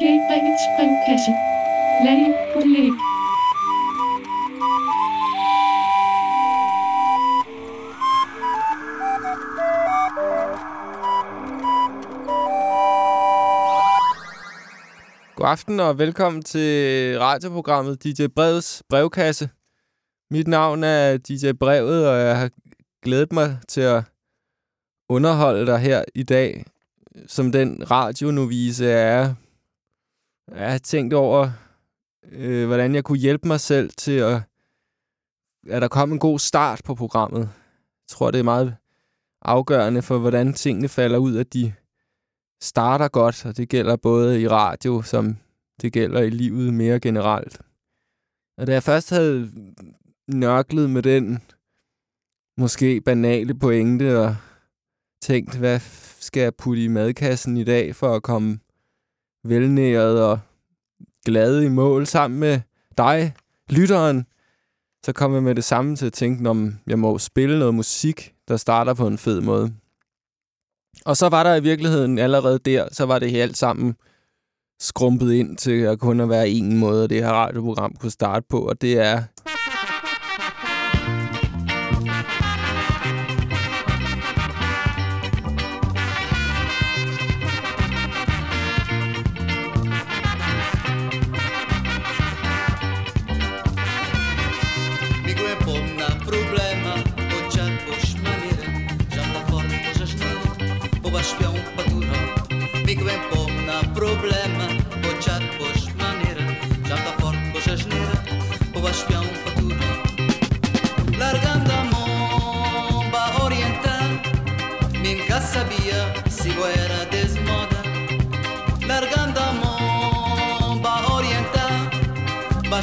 DJ Brevets brevkasse. Lally Udlæg. God aften og velkommen til radioprogrammet DJ Brevets brevkasse. Mit navn er DJ Brevet, og jeg har glædet mig til at underholde dig her i dag, som den radionovise er. Jeg har tænkt over, øh, hvordan jeg kunne hjælpe mig selv til at, at der kom en god start på programmet. Jeg tror, det er meget afgørende for, hvordan tingene falder ud, at de starter godt, og det gælder både i radio, som det gælder i livet mere generelt. Og da jeg først havde nørklet med den måske banale pointe og tænkt, hvad skal jeg putte i madkassen i dag for at komme velnæret og glad i mål sammen med dig, lytteren, så kom jeg med det samme til at tænke, om jeg må spille noget musik, der starter på en fed måde. Og så var der i virkeligheden allerede der, så var det helt sammen skrumpet ind til at kun at være en måde, det her radioprogram kunne starte på, og det er...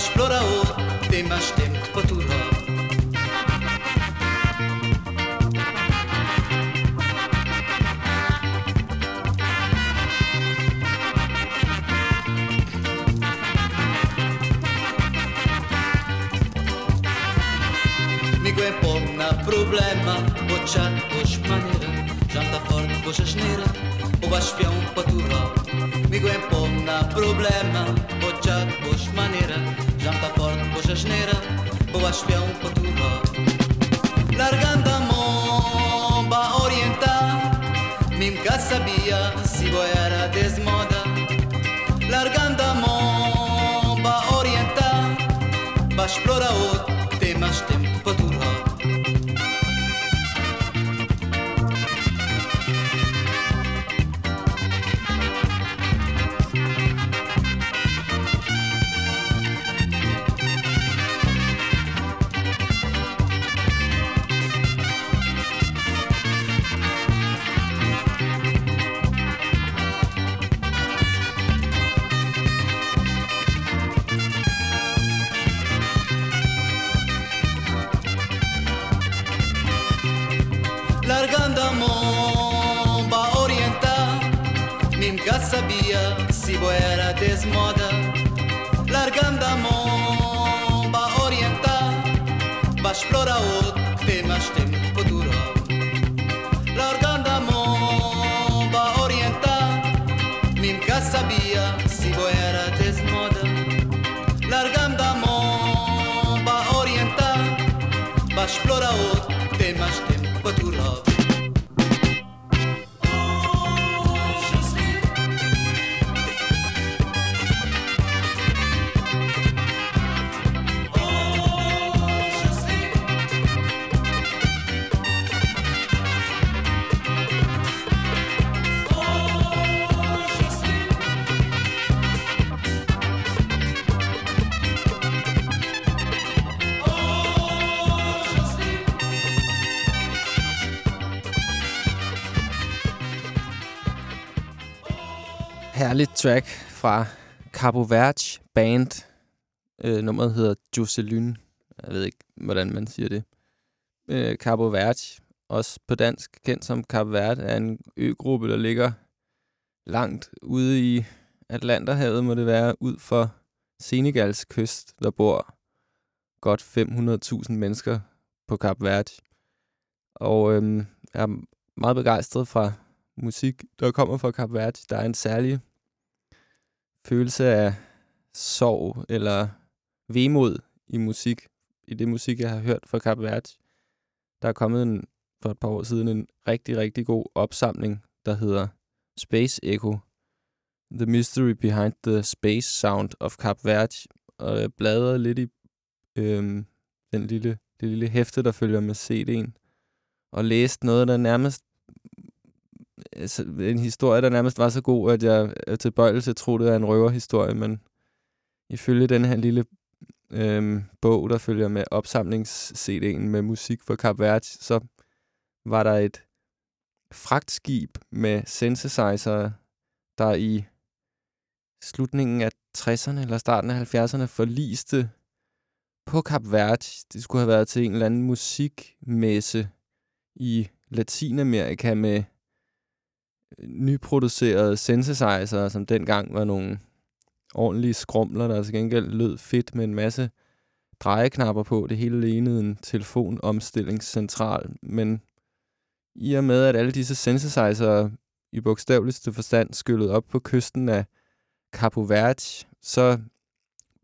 explorador temas tempotudo Mi cuerpo na problema, bocha os maneira, janta forte, bocha geneira, o baspião patura. Mi cuerpo na problema, bocha os maneira, inžnera, bova špijal potuva. Larganda bomba oriental, mimka sabia se eu era desmoda. Larganda Momba oriental, baš plora outro. Quem sabia se si era desmoda, largando a mão para orientar, para explorar outros temas tempo duro. Largando a mão para orientar, nunca sabia si era desmoda, largando a mão para orientar, para explorar outros temas tempo herligt track fra Cabo Verde Band. Øh, nummeret hedder Jocelyn. Jeg ved ikke, hvordan man siger det. Øh, Cabo Verde, også på dansk kendt som Cabo Verde, er en øgruppe, der ligger langt ude i Atlanterhavet, må det være, ud for Senegals kyst, der bor godt 500.000 mennesker på Cap Verde. Og øhm, jeg er meget begejstret fra musik, der kommer fra Cap Verde. Der er en særlig følelse af sorg eller vemod i musik, i det musik, jeg har hørt fra Cap Verde. Der er kommet en, for et par år siden en rigtig, rigtig god opsamling, der hedder Space Echo. The Mystery Behind the Space Sound of Cap Verde. Og jeg bladrede lidt i øhm, den lille, det lille hæfte, der følger med CD'en. Og læste noget, der nærmest Altså, en historie, der nærmest var så god, at jeg er tilbøjelig til at tro, det er en røverhistorie, men ifølge den her lille øhm, bog, der følger med opsamlings-CD'en med musik for Cap Verde, så var der et fragtskib med synthesizer, der i slutningen af 60'erne eller starten af 70'erne forliste på Cap Verde. Det skulle have været til en eller anden musikmesse i Latinamerika med nyproducerede synthesizer, som dengang var nogle ordentlige skrumler, der til gengæld lød fedt med en masse drejeknapper på. Det hele lignede en telefonomstillingscentral, men i og med, at alle disse synthesizer i bogstaveligste forstand skyllede op på kysten af Capo Verde, så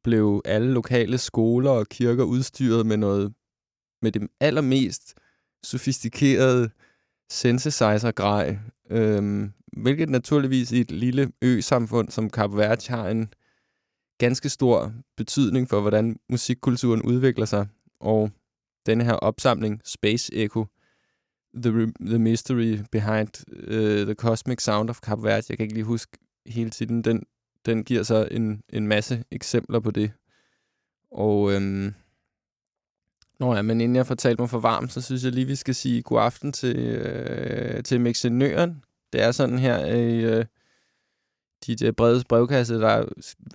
blev alle lokale skoler og kirker udstyret med noget med det allermest sofistikerede synthesizer-grej, øhm, hvilket naturligvis i et lille ø-samfund som Capo Verde har en ganske stor betydning for, hvordan musikkulturen udvikler sig. Og denne her opsamling, Space Echo, The, the Mystery Behind uh, the Cosmic Sound of Cape Verde, jeg kan ikke lige huske hele tiden, den, den giver så en, en masse eksempler på det. Og øhm, Nå ja, men inden jeg fortalte mig for varmt, så synes jeg lige, vi skal sige god aften til, øh, til Mexinøren. Det er sådan her i øh, DJ Bredes brevkasse, der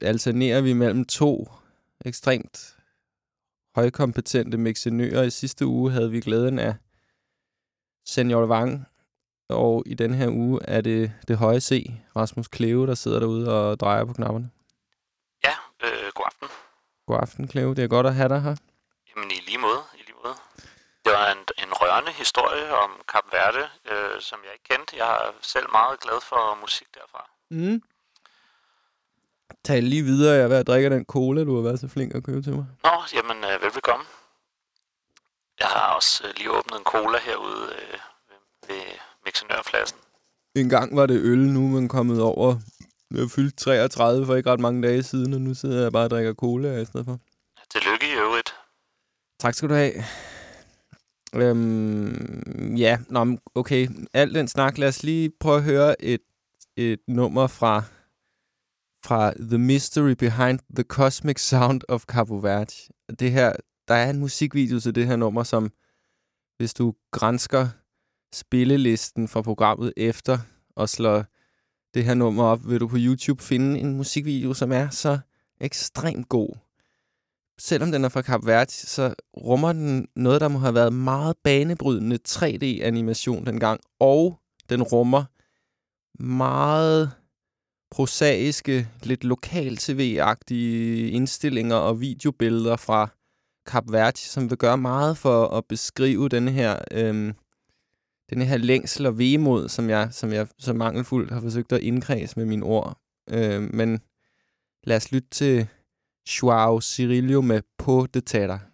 alternerer vi mellem to ekstremt højkompetente mexinører. I sidste uge havde vi glæden af Senior Wang, og i den her uge er det det høje C, Rasmus Kleve, der sidder derude og drejer på knapperne. Ja, øh, god aften. God aften, Kleve. Det er godt at have dig her. Måde, i lige måde. Det var en, en rørende historie om Kap Verde, øh, som jeg ikke kendte. Jeg er selv meget glad for musik derfra. Mm. Tal lige videre. Jeg er ved at drikke den cola, du har været så flink at købe til mig. Nå, jamen øh, velbekomme. Jeg har også øh, lige åbnet en cola herude øh, ved, ved Mixionørpladsen. En gang var det øl, nu er man kommet over. Jeg fyldt 33 for ikke ret mange dage siden, og nu sidder jeg bare og drikker cola i stedet for. Tillykke. Tak skal du have. Øhm, ja, nå, okay. Al den snak, lad os lige prøve at høre et, et nummer fra, fra The Mystery Behind the Cosmic Sound of Cabo Verde. Det her, der er en musikvideo til det her nummer, som hvis du grænsker spillelisten fra programmet efter og slår det her nummer op, vil du på YouTube finde en musikvideo, som er så ekstremt god selvom den er fra Cap Verde, så rummer den noget, der må have været meget banebrydende 3D-animation dengang, og den rummer meget prosaiske, lidt lokal-tv-agtige indstillinger og videobilleder fra Cap Verde, som vil gøre meget for at beskrive den her, øhm, den her længsel og vemod, som jeg, som jeg så mangelfuldt har forsøgt at indkredse med mine ord. Øhm, men lad os lytte til Joao Cirillo med På det Teater.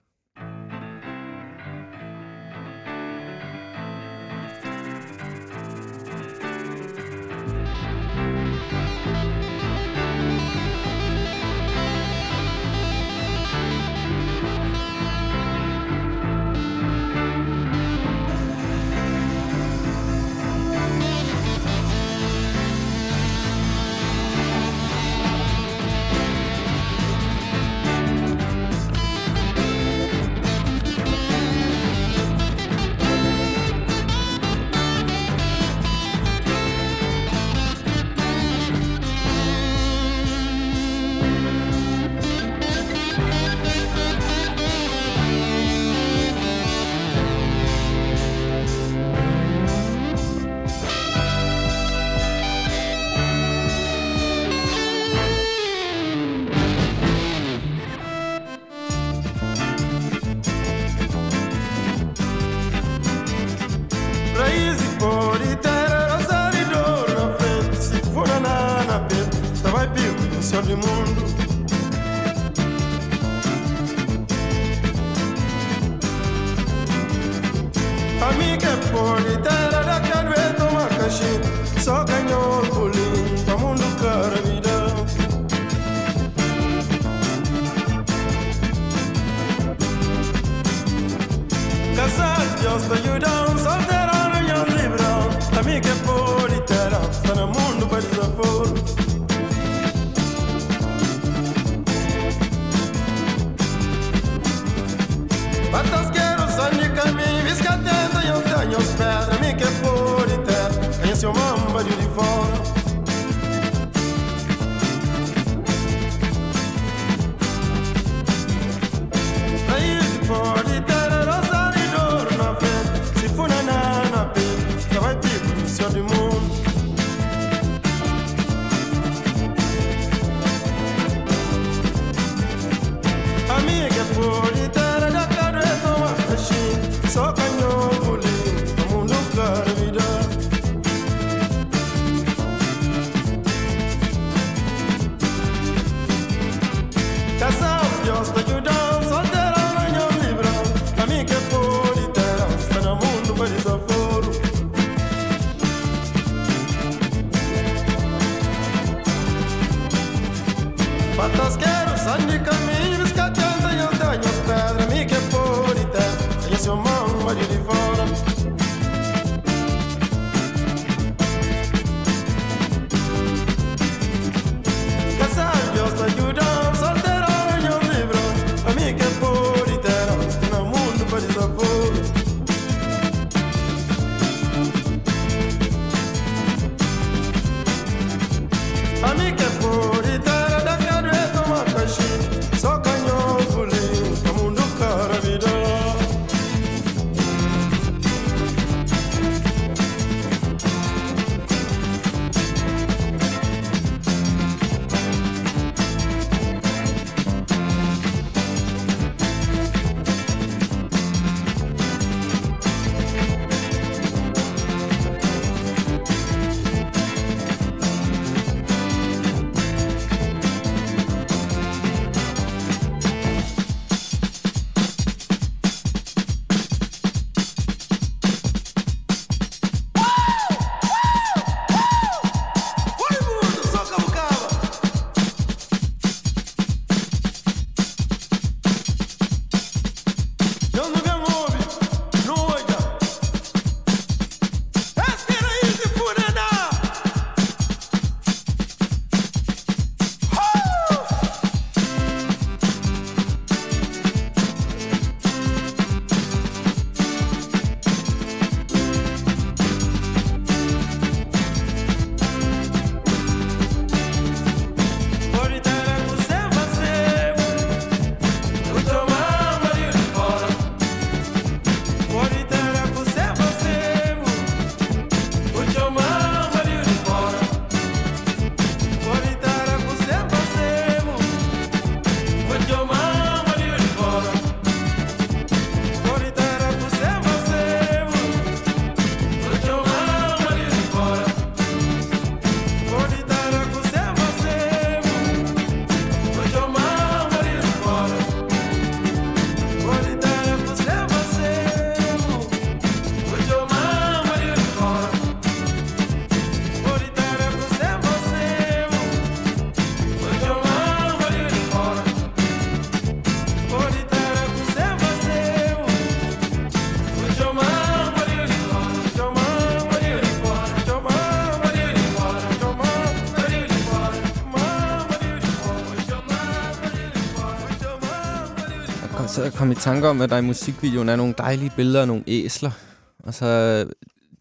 til at komme i tanke om, at der i musikvideoen er nogle dejlige billeder af nogle æsler. Og så øh,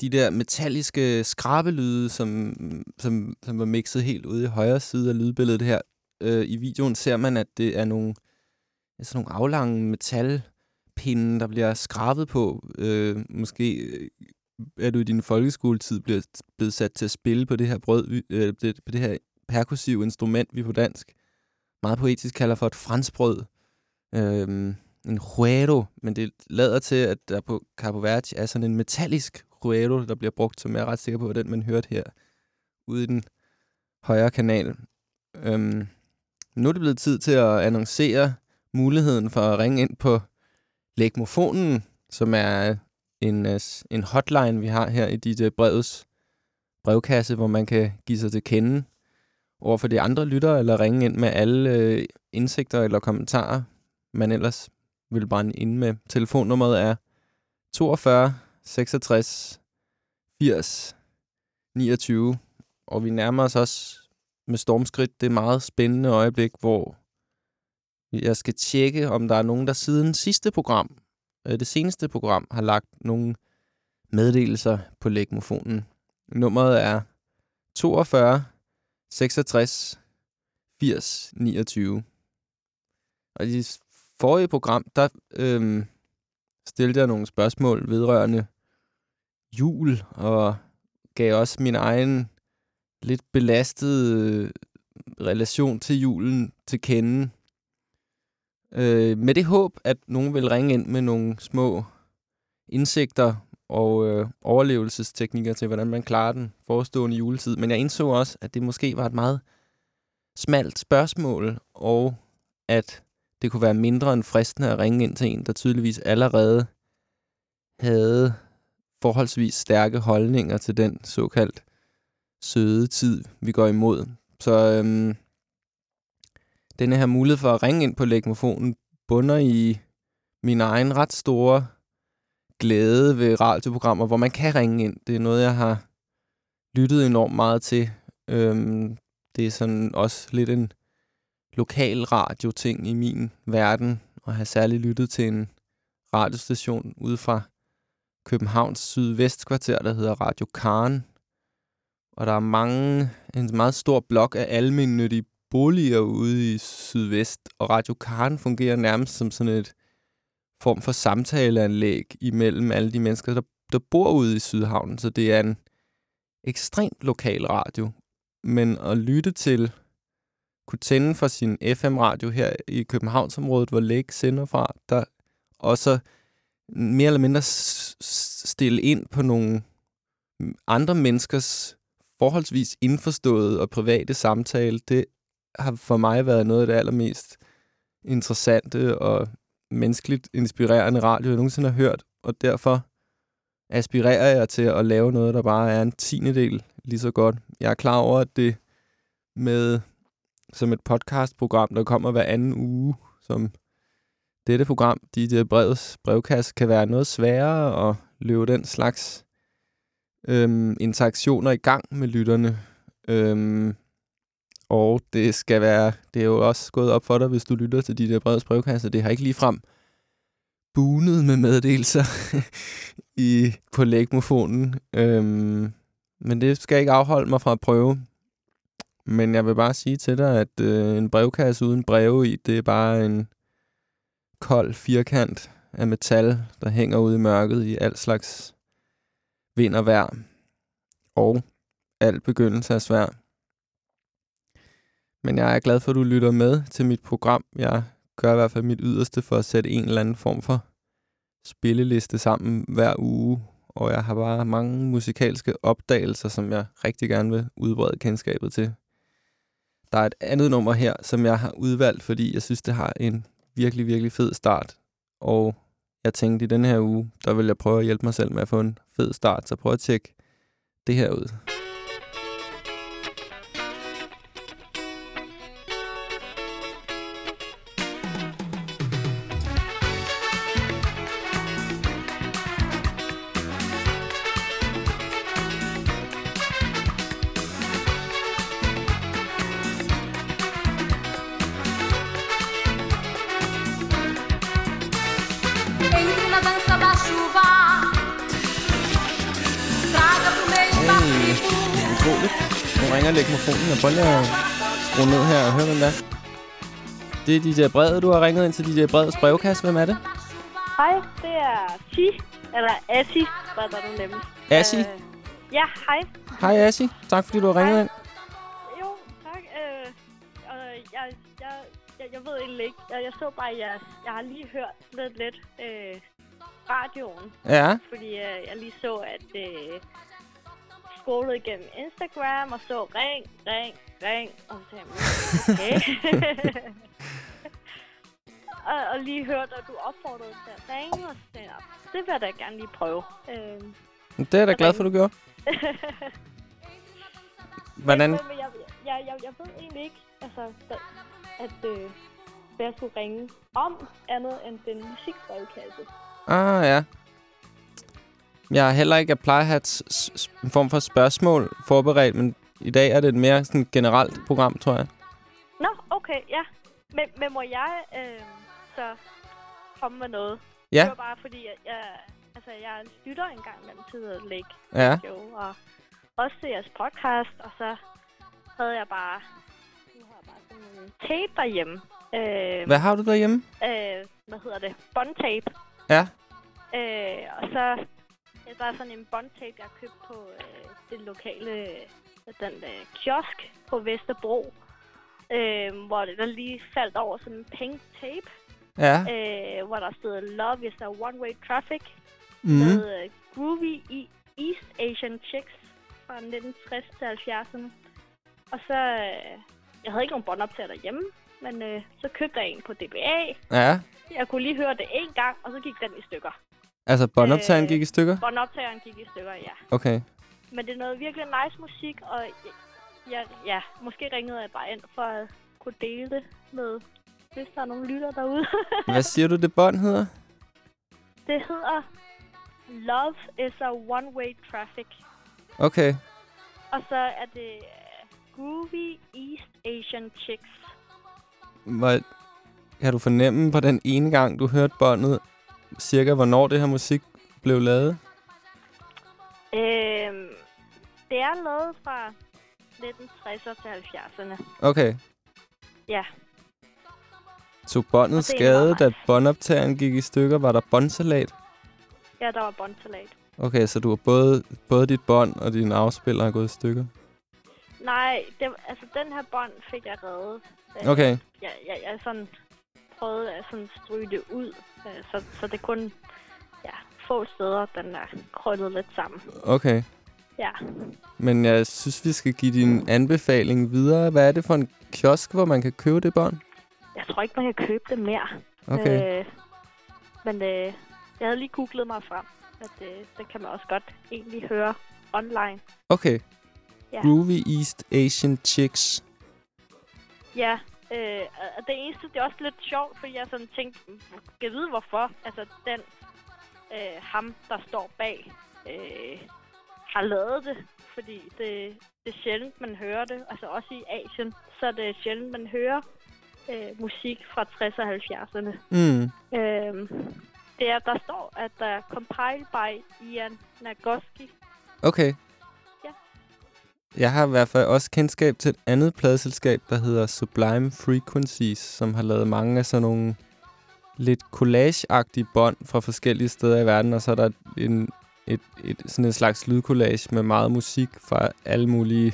de der metalliske skrabelyde, som, som, som var mixet helt ude i højre side af lydbilledet her. Øh, I videoen ser man, at det er nogle, altså nogle aflange metalpinde, der bliver skrabet på. Øh, måske øh, er du i din folkeskoletid bliver, blevet sat til at spille på det her brød, øh, det, på det her perkussive instrument, vi på dansk meget poetisk kalder for et fransbrød. Øhm, en ruero, men det lader til, at der på Capo Verde er sådan en metallisk ruero, der bliver brugt, som jeg er ret sikker på, at den, man hørte her ude i den højre kanal. Øhm, nu er det blevet tid til at annoncere muligheden for at ringe ind på Legmofonen, som er en, øh, en hotline, vi har her i dit øh, brevs brevkasse, hvor man kan give sig til kende over for de andre lyttere, eller ringe ind med alle øh, indsigter eller kommentarer, man ellers vil brænde ind med. Telefonnummeret er 42 66 80 29, og vi nærmer os også med stormskridt det meget spændende øjeblik, hvor jeg skal tjekke, om der er nogen, der siden sidste program, øh, det seneste program, har lagt nogle meddelelser på lægmofonen. Nummeret er 42 66 80 29. Og forrige program, der øhm, stillede jeg nogle spørgsmål vedrørende jul, og gav også min egen lidt belastede øh, relation til julen til kende. Øh, med det håb, at nogen vil ringe ind med nogle små indsigter og øh, overlevelsesteknikker til, hvordan man klarer den forestående juletid. Men jeg indså også, at det måske var et meget smalt spørgsmål, og at det kunne være mindre end fristende at ringe ind til en, der tydeligvis allerede havde forholdsvis stærke holdninger til den såkaldt søde tid, vi går imod. Så øhm, denne her mulighed for at ringe ind på legmofonen bunder i min egen ret store glæde ved radioprogrammer, hvor man kan ringe ind. Det er noget, jeg har lyttet enormt meget til. Øhm, det er sådan også lidt en lokal radioting i min verden, og have særligt lyttet til en radiostation ude fra Københavns sydvestkvarter, der hedder Radio Karen. Og der er mange, en meget stor blok af almindelige boliger ude i sydvest, og Radio Karen fungerer nærmest som sådan et form for samtaleanlæg imellem alle de mennesker, der, der bor ude i Sydhavnen. Så det er en ekstremt lokal radio. Men at lytte til, kunne tænde for sin FM-radio her i Københavnsområdet, hvor Læg sender fra, der også mere eller mindre stille ind på nogle andre menneskers forholdsvis indforståede og private samtale, det har for mig været noget af det allermest interessante og menneskeligt inspirerende radio, jeg nogensinde har hørt, og derfor aspirerer jeg til at lave noget, der bare er en tiende del lige så godt. Jeg er klar over, at det med som et podcastprogram, der kommer hver anden uge, som dette program, DJ Brevets brevkasse, kan være noget sværere at løbe den slags øhm, interaktioner i gang med lytterne. Øhm, og det skal være, det er jo også gået op for dig, hvis du lytter til de der brevets brevkasse. Det har ikke ligefrem bunet med meddelelser i, på lægmofonen. Øhm, men det skal ikke afholde mig fra at prøve. Men jeg vil bare sige til dig, at øh, en brevkasse uden breve i, det er bare en kold firkant af metal, der hænger ude i mørket i al slags vind og vejr. Og al begyndelse er svær. Men jeg er glad for, at du lytter med til mit program. Jeg gør i hvert fald mit yderste for at sætte en eller anden form for spilleliste sammen hver uge. Og jeg har bare mange musikalske opdagelser, som jeg rigtig gerne vil udbrede kendskabet til. Der er et andet nummer her, som jeg har udvalgt, fordi jeg synes, det har en virkelig, virkelig fed start. Og jeg tænkte, i den her uge, der vil jeg prøve at hjælpe mig selv med at få en fed start. Så prøv at tjekke det her ud. og høre, hvem det er. Det er DJ Brede, du har ringet ind til DJ Bredes brevkasse. Hvem er det? Hej, det er Ti, eller Assi, hvad der nu nemmest. Assi? Øh, ja, hej. Hej Asi. Tak fordi du har ringet Hej. ind. Jo, tak. Øh, og jeg, jeg, jeg, jeg ved egentlig ikke. Jeg, jeg så bare, jeg, jeg har lige hørt lidt lidt øh, radioen, Ja. fordi øh, jeg lige så, at øh, scrollede igennem Instagram og så ring, ring, ring. Og så jeg, okay. og, og lige hørte, at du opfordrede til at ringe, og så tænkte jeg, det vil jeg da gerne lige prøve. Øhm, Det er jeg da glad for, du gjorde. Hvordan? Men, men jeg, jeg, jeg, jeg ved egentlig ikke, altså, at øh, hvad jeg skulle ringe om andet end den musikbrevkasse. Ah, ja. Jeg har heller ikke, jeg plejer at have et s- s- en form for spørgsmål forberedt, men i dag er det et mere sådan generelt program, tror jeg. Nå, okay, ja. Men, men må jeg øh, så komme med noget? Ja. Det var bare fordi, at jeg, altså, jeg lytter en gang imellem til The Lake Ja. Show, og også til jeres podcast, og så havde jeg bare, nu har jeg bare sådan en tape derhjemme. Øh, Hvad har du derhjemme? øh, hvad hedder det? Bondtape. Ja. Øh, og så der er sådan en bondtape, jeg har købt på øh, det lokale, øh, den øh, kiosk på Vesterbro, øh, hvor det der lige faldt over sådan en pink tape, Ja. øh, hvor der stod Love is a one-way traffic Mm. med øh, Groovy i East Asian Chicks fra 1960 til 70'erne. Og så, øh, jeg havde ikke nogen båndoptager derhjemme, men øh, så købte jeg en på DBA. Ja. Jeg kunne lige høre det en gang, og så gik den i stykker. Altså, båndoptageren Øh, gik i stykker? Båndoptageren gik i stykker, ja. Okay. Men det er noget virkelig nice musik, og jeg, jeg, ja, måske ringede jeg bare ind for at kunne dele det med, hvis der er nogle lytter derude. Hvad siger du, det bånd hedder? det hedder Love is a one-way traffic. Okay. Og så er det øh, Groovy East Asian Chicks. Hvor, kan du fornemme på den ene gang, du hørte båndet, cirka hvornår det her musik blev lavet? Øhm, det er noget fra 1960'erne til 70'erne. Okay. Ja. Så båndet skade, da båndoptageren gik i stykker? Var der båndsalat? Ja, der var båndsalat. Okay, så du har både, både dit bånd og din afspiller er gået i stykker? Nej, det, altså den her bånd fik jeg reddet. Okay. Jeg, jeg, jeg sådan prøvede at sådan stryge det ud, så, så det kun ja, få steder, den er krøllet lidt sammen. Okay. Ja. Men jeg synes, vi skal give din anbefaling videre. Hvad er det for en kiosk, hvor man kan købe det bånd? Jeg tror ikke, man kan købe det mere. Okay. Øh, men øh, jeg havde lige googlet mig frem, at øh, det kan man også godt egentlig høre online. Okay. Ja. Groovy East Asian Chicks. Ja, øh, og det eneste, det er også lidt sjovt, fordi jeg sådan tænkte, skal vide hvorfor, altså den, øh, ham, der står bag, øh, har lavet det, fordi det, det er sjældent, man hører det, altså også i Asien, så er det sjældent, man hører øh, musik fra 60'erne og 70'erne. Mm. Øh, det er, der står, at der er compiled by Ian Nagoski. Okay. Jeg har i hvert fald også kendskab til et andet pladeselskab, der hedder Sublime Frequencies, som har lavet mange af sådan nogle lidt collage-agtige bånd fra forskellige steder i verden, og så er der en, et, et, sådan en slags lydcollage med meget musik fra alle mulige,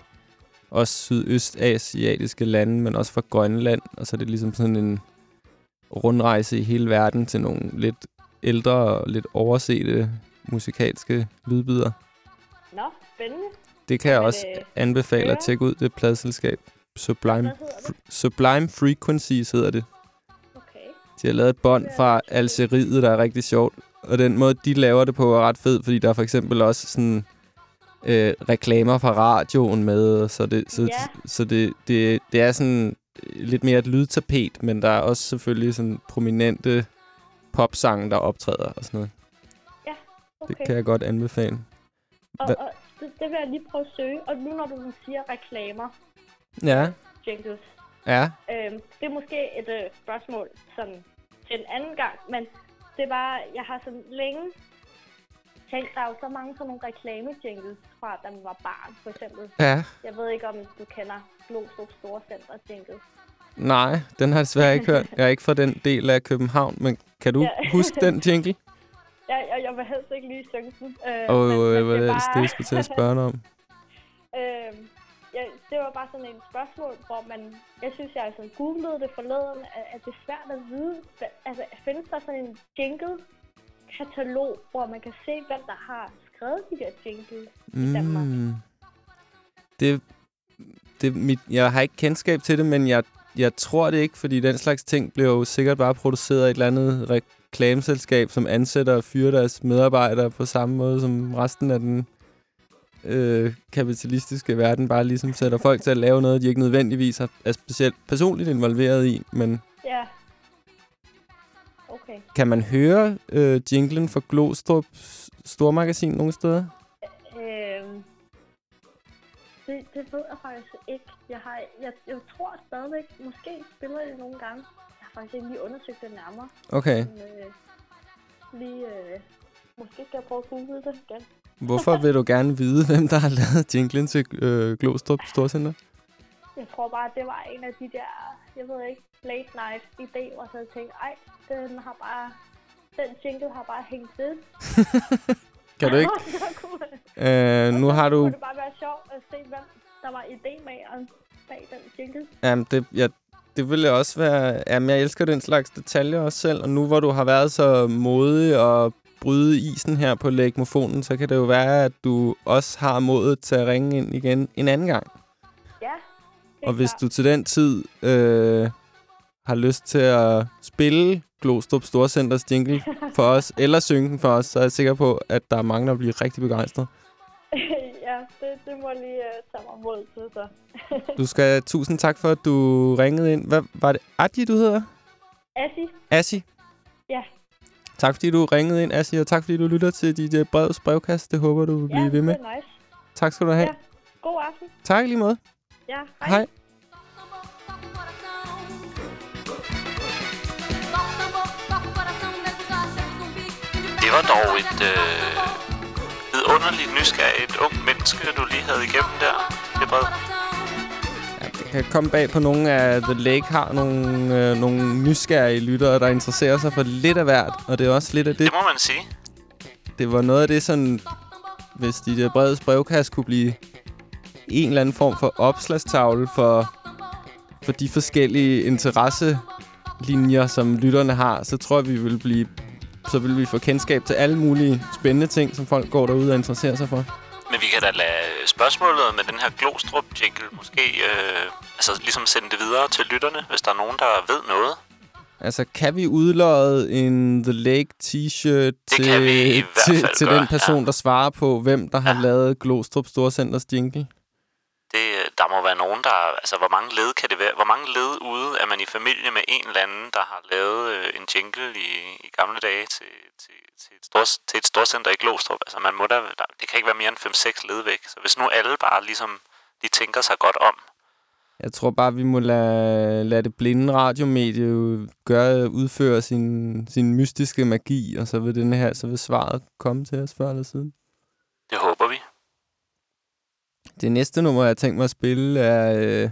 også sydøstasiatiske lande, men også fra Grønland, og så er det ligesom sådan en rundrejse i hele verden til nogle lidt ældre og lidt oversete musikalske lydbider. Nå, spændende. Det kan jeg Jamen, også øh, anbefale at tjekke ud, det pladselskab. Sublime, det? Sublime Frequencies hedder det. Okay. De har lavet et bånd fra. Algeriet, der er rigtig sjovt. Og den måde, de laver det på, er ret fed, fordi der er for eksempel også sådan øh, reklamer fra radioen med. Så det, så, Ja. så det, det, det er sådan lidt mere et lydtapet, men der er også selvfølgelig sådan prominente popsange, der optræder og sådan noget. okay. Det kan jeg godt anbefale. Og, Hva- og det, det vil jeg lige prøve at søge. Og nu når du siger reklamer, Ja, jingles, ja. øhm, det er måske et øh, spørgsmål sådan, til en anden gang, men det er bare, jeg har sådan længe tænkt, der er jo så mange sådan nogle reklame-jingles fra, da man var barn, for eksempel. Ja, Jeg ved ikke, om du kender Glostrup Store Center jingle. Nej, den har jeg desværre ikke hørt. Jeg er ikke fra den del af København, men kan du Ja. huske den jingle? Jeg, jeg, jeg vil helst ikke lige synge den. Øh, Og men, øh, men hvad det, er er det, bare, jeg skulle til at spørge dig om? øh, ja, det var bare sådan et spørgsmål, hvor man... Jeg synes, jeg altså googlede det forleden, at, at det er svært at vide. Altså, findes der sådan en jingle-katalog, hvor man kan se, hvem der har skrevet de der jingles i Danmark? Mm, Det, det, mit, jeg har ikke kendskab til det, men jeg, jeg tror det ikke, fordi den slags ting bliver jo sikkert bare produceret af et eller andet reklameselskab, som ansætter og fyrer deres medarbejdere på samme måde som resten af den øh, kapitalistiske verden, bare ligesom sætter folk til at lave noget, de ikke nødvendigvis er, er specielt personligt involveret i, men Ja. Okay. kan man høre øh, jinglen for Glostrup Stormagasin nogle steder? Øhm, det, det ved jeg faktisk ikke. Jeg, har, jeg, jeg tror stadigvæk, måske spiller det nogle gange. Jeg faktisk ikke lige undersøgt det nærmere. Okay. Men, øh, lige, øh, måske skal jeg prøve at google det igen. Hvorfor vil du gerne vide, hvem der har lavet jinglen til øh, Glostrup Storcenter? Jeg tror bare, det var en af de der, jeg ved ikke, late night idéer, og så jeg tænkte, ej, den har bare, den jingle har bare hængt ved. Kan du ikke? Øh, nu har du... kunne det bare være sjovt at se, hvem der var idémageren bag den jingle. Jamen, det, ja, det ville også være... Jamen, jeg elsker den slags detaljer også selv. Og nu hvor du har været så modig og bryde isen her på lægmofonen, så kan det jo være, at du også har modet til at ringe ind igen en anden gang. Ja. Og hvis klart. du til den tid øh, har lyst til at spille Glostrup Storcenters jingle for os, eller synge den for os, så er jeg sikker på, at der er mange, der bliver rigtig begejstret. ja, det, det må jeg lige uh, tage mig mod til, så. Du skal tusind tak for, at du ringede ind. Hvad var det? Adji, du hedder? Assi, Assi? Ja. Tak fordi du ringede ind, Assi, og tak fordi du lytter til dit uh, brevs brevkast. Det håber du vil ja, blive ved med. det er nice. Tak skal du have. Ja. God aften. Tak i lige måde. Ja, hej. Hej. Det var dog et øh, vidunderligt nysgerrigt ung menneske, du lige havde igennem der. Det brev. Jeg kan komme bag på nogle af The Lake har nogle, øh, nogle nysgerrige lyttere, der interesserer sig for lidt af hvert. Og det er også lidt af det, Det må man sige. det var noget af det sådan, hvis de der breds brevkast kunne blive en eller anden form for opslagstavle for, for de forskellige interesselinjer, som lytterne har, så tror jeg, vi vil blive så vil vi få kendskab til alle mulige spændende ting, som folk går derude og interesserer sig for. Men vi kan da lade spørgsmålet med den her Glostrup jingle måske øh, altså ligesom sende det videre til lytterne, hvis der er nogen, der ved noget. Altså, kan vi udlåde en The Lake t-shirt til, til, til gøre, den person, ja. der svarer på, hvem der har lavet Glostrup Storcenters jingle? Der må være nogen, der... Altså, hvor mange led kan det være? Hvor mange led ude er man i familie med en eller anden, der har lavet øh, en jingle i, i gamle dage til, til, til, et stor, til et storcenter i Glostrup? Altså, man må da, der, det kan ikke være mere end 5-6 led væk. Så hvis nu alle bare ligesom... De tænker sig godt om. Jeg tror bare, vi må lade, lade det blinde radiomedie gøre, udføre sin, sin mystiske magi, og så vil, den her, så vil svaret komme til os før eller siden. Det næste nummer, jeg har tænkt mig at spille, er, øh,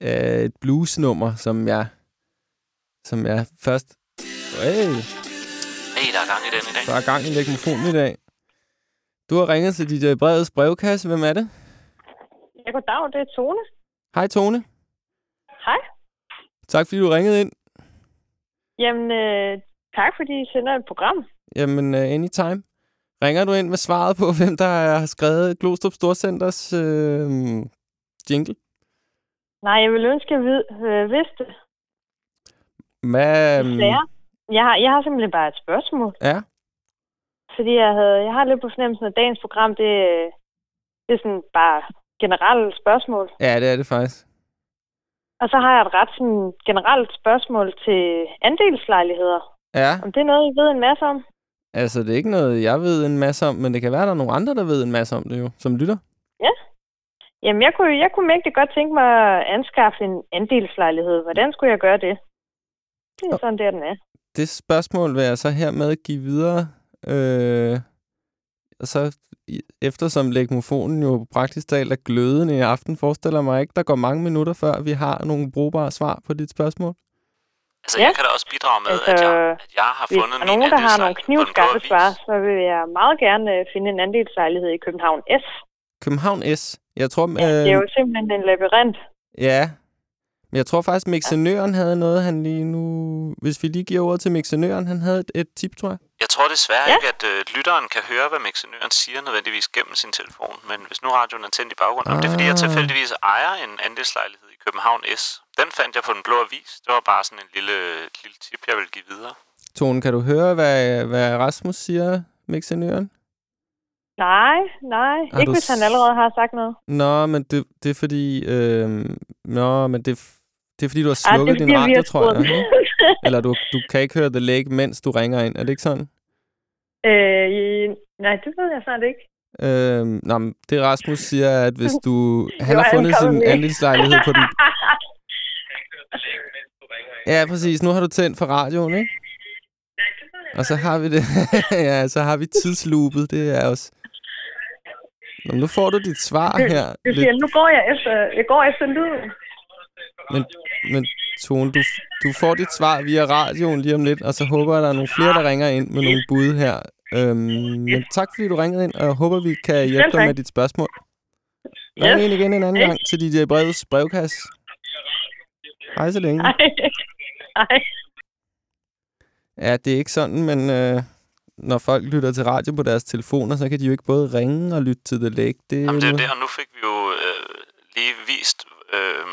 er et bluesnummer, som jeg, som jeg først... Hey, Hey, der er gang i den i dag. der er gang i mikrofonen i dag. Du har ringet til dit øh, brevets brevkasse. Hvem er det? Ja, goddag, det er Tone. Hej Tone. Hej. Tak fordi du ringede ind. Jamen, øh, tak fordi I sender et program. Jamen, uh, anytime. Ringer du ind med svaret på, hvem der har skrevet Glostrup Storcenters øh, jingle? Nej, jeg vil ønske, at jeg vid, øh, vidste det. Hvad, Desværre. Jeg har, jeg har simpelthen bare et spørgsmål. ja, Fordi jeg, havde, jeg har lidt på fornemmelsen, at dagens program, det, det er sådan bare generelle spørgsmål. ja, det er det faktisk. Og så har jeg et ret sådan generelt spørgsmål til andelslejligheder. Ja, Om det er noget, I ved en masse om? Altså det er ikke noget, jeg ved en masse om, men det kan være, der er nogle andre, der ved en masse om det jo, som lytter. Jamen, jeg kunne, jeg kunne mægtigt godt tænke mig at anskaffe en andelslejlighed. Hvordan skulle jeg gøre det? Det er sådan, der den er. Det spørgsmål vil jeg så hermed give videre. Øh, og så eftersom legmofonen jo praktisk talt er glødende i aften, forestiller mig ikke, der går mange minutter, før vi har nogle brugbare svar på dit spørgsmål. Altså, Ja. jeg kan da også bidrage med, Altså, at, jeg, at jeg har fundet min nogen, der har nogle knivskarpe svar, så vil jeg meget gerne øh, finde en andelslejlighed i København S. København S. Jeg tror, Ja, det er øh, jo simpelthen en labyrint. ja. Men jeg tror faktisk, mixenøren havde noget, han lige nu... Hvis vi lige giver ordet til mixenøren, han havde et, et tip, tror jeg. Jeg tror desværre Ja. ikke, at øh, lytteren kan høre, hvad mixenøren siger nødvendigvis gennem sin telefon. Men hvis nu radioen er tændt i baggrunden, om det er fordi, jeg Ah. tilfældigvis ejer en andelslejlighed i København S. Den fandt jeg på den blå avis. Det var bare sådan en lille, lille tip, jeg vil give videre. Tone, kan du høre, hvad, hvad Rasmus siger, mixenøren? Nej, nej. Har Ikke du hvis han allerede har sagt noget. Nå, men det, det er fordi... Øh, nå, men det, det er fordi, du har Ej, det er slukket fordi, din radio, tror jeg. ikke? Eller du, du kan ikke høre The Lake, mens du ringer ind. Er det ikke sådan? øh, nej, det ved jeg snart ikke. Øh, nå, men det Rasmus siger, er, at hvis du... Han Jo, har fundet sin andelslejlighed på den... Ja, præcis. Nu har du tændt for radioen, ikke? Og så har vi det. ja, så har vi tidsloopet. Det er også... Nå, men nu får du dit svar her. Du Lidt, siger, nu går jeg efter, jeg går efter lyden. men, men Tone, du, du får dit svar via radioen lige om lidt, og så håber jeg, at der er nogle flere, der ringer ind med nogle bud her. Øhm, men tak, fordi du ringede ind, og jeg håber, vi kan hjælpe dig med dit spørgsmål. Ring Yes. ind igen en anden gang til DJ Brevets brevkasse. Hej så længe. Nej. Nej. Ja, det er ikke sådan, men øh, når folk lytter til radio på deres telefoner, så kan de jo ikke både ringe og lytte til The Lake. Det, Jamen, det er jo nu- det, og nu fik vi jo øh, lige vist, øh,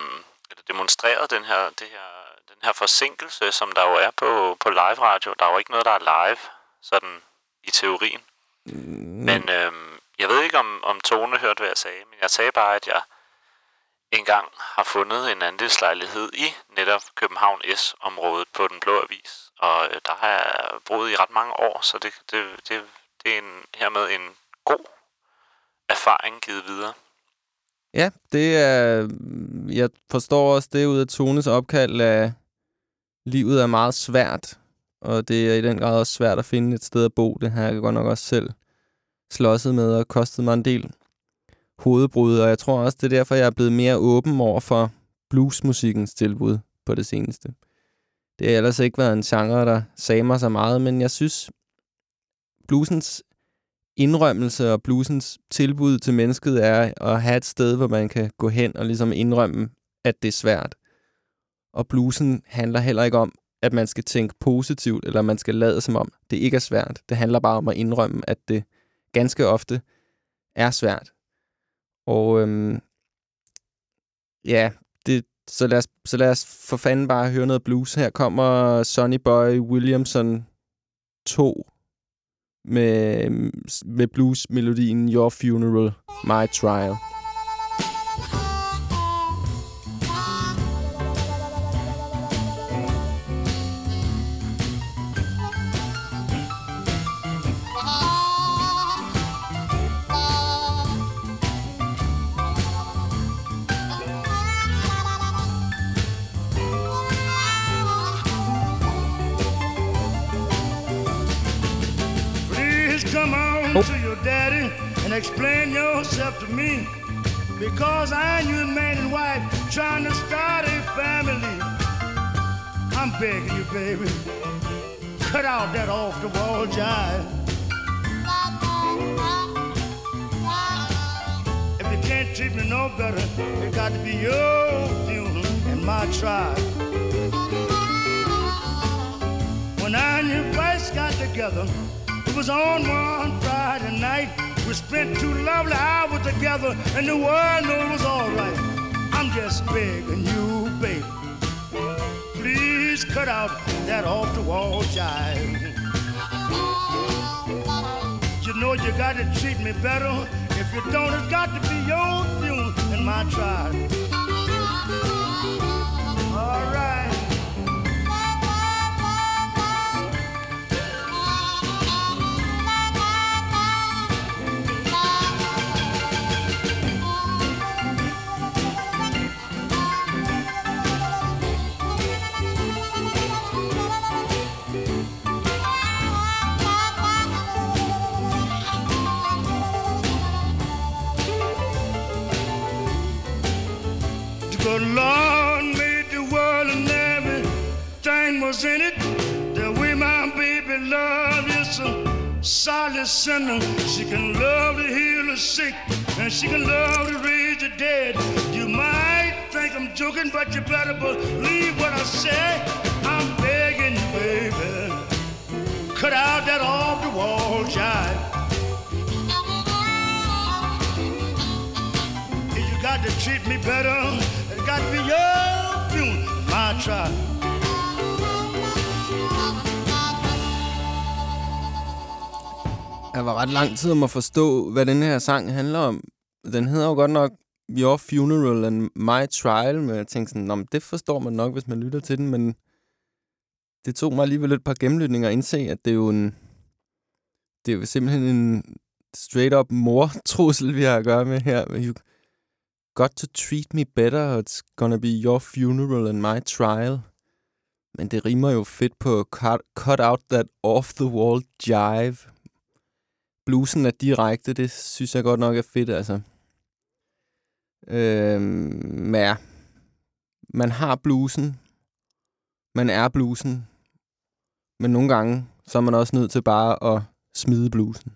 eller demonstreret den her, det her, den her forsinkelse, som der jo er på, på live radio. Der er jo ikke noget, der er live, sådan i teorien. Mm, Men øh, jeg ved ikke, om, om Tone hørte, hvad jeg sagde, men jeg sagde bare, at jeg engang har fundet en andelslejlighed i netop København S-området på Den Blå Avis. Og øh, der har jeg boet i ret mange år, så det, det, det, det er en, hermed en god erfaring givet videre. Ja, det er... Mm, jeg forstår også det ud af Tones opkald, at livet er meget svært. Og det er i den grad også svært at finde et sted at bo. Det har jeg godt nok også selv slåsset med og kostet mig en del hovedbrud. Og jeg tror også, det er derfor, jeg er blevet mere åben over for bluesmusikkens tilbud på det seneste. Det har ellers ikke været en genre, der sagde mig så meget, men jeg synes, bluesens indrømmelse og bluesens tilbud til mennesket er at have et sted, hvor man kan gå hen og ligesom indrømme, at det er svært. Og bluesen handler heller ikke om, at man skal tænke positivt, eller man skal lade som om, det ikke er svært. Det handler bare om at indrømme, at det ganske ofte er svært. Og øhm, ja, det, så, lad os, så lad os for fanden bare høre noget blues. Her kommer Sonny Boy Williamson 2 med, med blues-melodien Your Funeral, My Trial. Begging you, baby. Cut out that off the wall jive. If you can't treat me no better, it got to be your funeral and my trial. When I and you first got together, it was on one Friday night. We spent two lovely hours together, and the world knew it was all right. I'm just begging you, baby. Please cut out that off the wall jive. You know you got to treat me better. If you don't, it's got to be your funeral and my trial. the Lord made the world and everything was in it. That way my baby love is a solid sinner. She can love to heal the sick and she can love to raise the dead. You might think I'm joking, but you better believe what I say. I'm begging you, baby. Cut out that off the wall jive. You got to treat me better. got me up in my tribe. Jeg var ret lang tid om at forstå, hvad den her sang handler om. Den hedder jo godt nok Your Funeral and My Trial, men jeg tænkte sådan, det forstår man nok, hvis man lytter til den, men det tog mig alligevel et par gennemlytninger at indse, at det er jo en, det er jo simpelthen en straight-up mortrussel, vi har at gøre med her got to treat me better, og it's gonna be your funeral and my trial. Men det rimer jo fedt på cut, cut out that off-the-wall jive. Bluesen er direkte, det synes jeg godt nok er fedt, altså. Øhm, ja. Man har bluesen. Man er bluesen. Men nogle gange, så er man også nødt til bare at smide bluesen.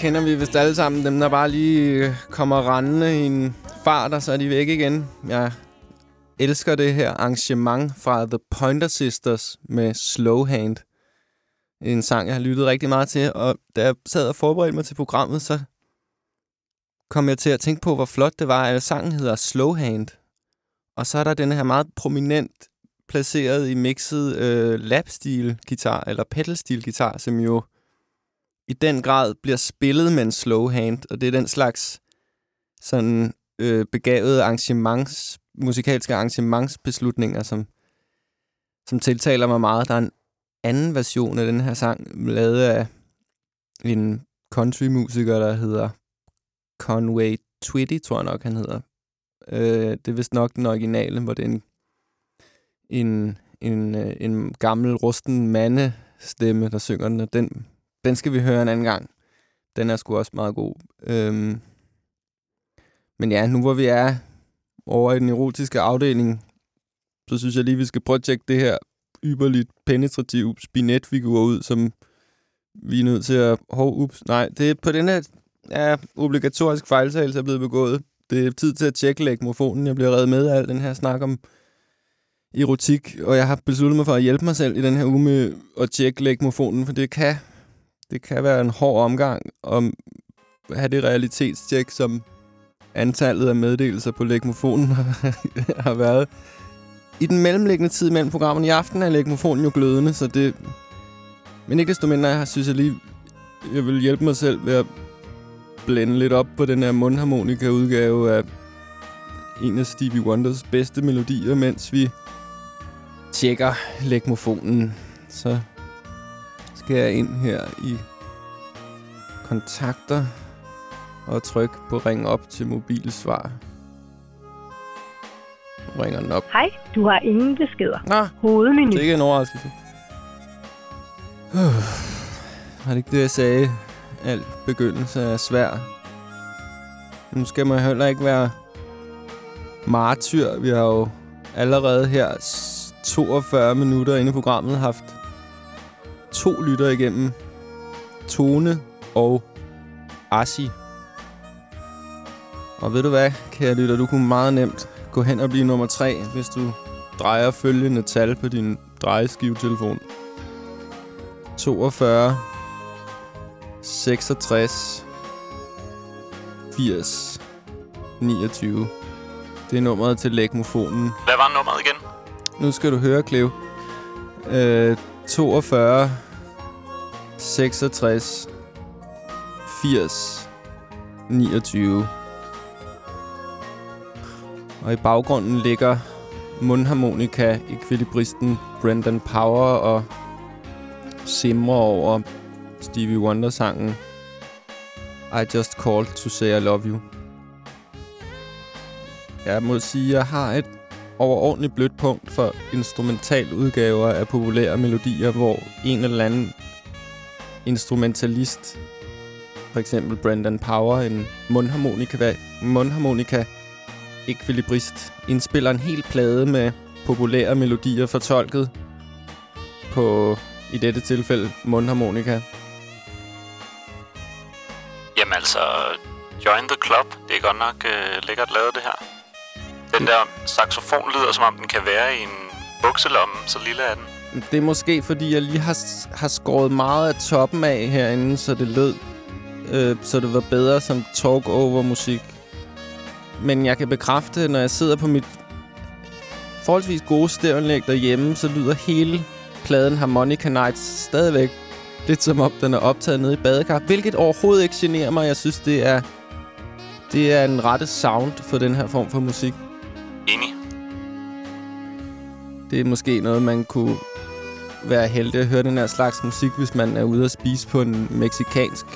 kender vi vist alle sammen. Dem, der bare lige øh, kommer rendende i en fart, og så er de væk igen. Jeg elsker det her arrangement fra The Pointer Sisters med Slow Hand. En sang, jeg har lyttet rigtig meget til, og da jeg sad og forberedte mig til programmet, så kom jeg til at tænke på, hvor flot det var, at sangen hedder Slow Hand. Og så er der den her meget prominent placeret i mixet øh, lapstil guitar eller pedalstil guitar, som jo i den grad bliver spillet med en slow hand, og det er den slags sådan øh, begavede arrangements, musikalske arrangementsbeslutninger, som, som tiltaler mig meget. Der er en anden version af den her sang, lavet af en countrymusiker, der hedder Conway Twitty, tror jeg nok, han hedder. Øh, det er vist nok den originale, hvor det er en, en, en, øh, en gammel, rusten mandestemme, der synger den, og den, den skal vi høre en anden gang. Den er sgu også meget god. Øhm, men ja, nu hvor vi er over i den erotiske afdeling, så synes jeg lige, vi skal prøve at tjekke det her yberligt penetrativ spinetfigur ud, som vi er nødt til at... Hov, ups, nej, det er på den her ja, obligatorisk fejltagelse er blevet begået. Det er tid til at tjekke lægmofonen. Jeg bliver reddet med af al den her snak om erotik, og jeg har besluttet mig for at hjælpe mig selv i den her uge med at tjekke lægmofonen, for det kan, det kan være en hård omgang at have det realitetstjek, som antallet af meddelelser på legmofonen har været. I den mellemliggende tid mellem programmerne i aften er legmofonen jo glødende, så det... Men ikke desto mindre, jeg synes jeg lige, jeg vil hjælpe mig selv ved at blende lidt op på den her mundharmonika-udgave af en af Stevie Wonders bedste melodier, mens vi tjekker legmofonen. Så skal jeg ind her i kontakter og trykke på ring op til mobilsvar. Nu ringer den op. Hej, du har ingen beskeder. Nå, Hovedmenu. det er ikke en overraskelse. Uh, var det ikke det, jeg sagde? Al begyndelse er svær. Nu skal man heller ikke være martyr. Vi har jo allerede her s- 42 minutter inde i programmet haft to lytter igennem. Tone og Ashi. Og ved du hvad, kære lytter, du kunne meget nemt gå hen og blive nummer 3, hvis du drejer følgende tal på din drejeskivetelefon. 42 66 80 29. Det er nummeret til lægmofonen. Hvad var nummeret igen? Nu skal du høre, Cleo. Øh, 42 66 80 29. Og i baggrunden ligger mundharmonika ekvilibristen Brendan Power og simrer over Stevie Wonder-sangen I Just Called to Say I Love You. Jeg må sige, at jeg har et overordentligt blødt punkt for instrumental udgaver af populære melodier, hvor en eller anden instrumentalist, for eksempel Brandon Power, en mundharmonika, mundharmonika ekvilibrist, indspiller en hel plade med populære melodier fortolket på, i dette tilfælde, mundharmonika. Jamen altså, Join the Club. Det er godt nok øh, lækkert lavet, det her. Den der saxofon lyder, som om den kan være i en bukselomme, så lille er den. Det er måske, fordi jeg lige har, har skåret meget af toppen af herinde, så det lød, øh, så det var bedre som talk-over-musik. Men jeg kan bekræfte, når jeg sidder på mit forholdsvis gode stævnlæg derhjemme, så lyder hele pladen Harmonica Nights stadigvæk lidt som om, den er optaget nede i badekar. Hvilket overhovedet ikke generer mig. Jeg synes, det er, det er en rette sound for den her form for musik. Enig. Det er måske noget, man kunne være heldig at høre den her slags musik, hvis man er ude at spise på en meksikansk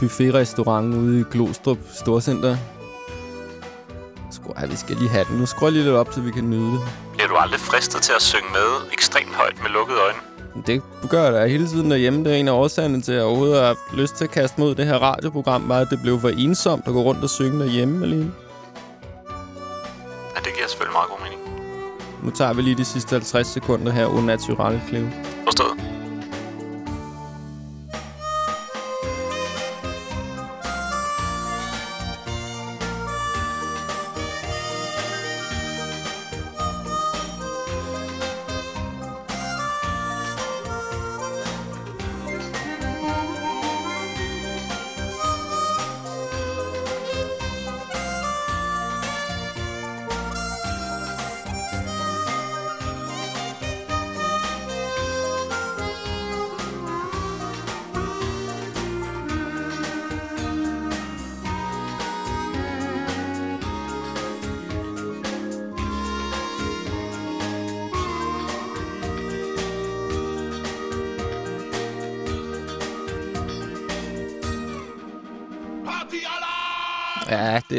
buffetrestaurant ude i Glostrup Storcenter. Skru, ej, vi skal lige have den. Nu skruer lige lidt op, så vi kan nyde det. Bliver du aldrig fristet til at synge med ekstremt højt med lukkede øjne? Det gør jeg da hele tiden derhjemme. Det er en af årsagerne til, at jeg overhovedet har haft lyst til at kaste mod det her radioprogram, var, at det blev for ensomt at gå rundt og synge derhjemme alene. Giver selvfølgelig meget god mening. Nu tager vi lige de sidste 50 sekunder her, au naturel, Cleo. Forstået.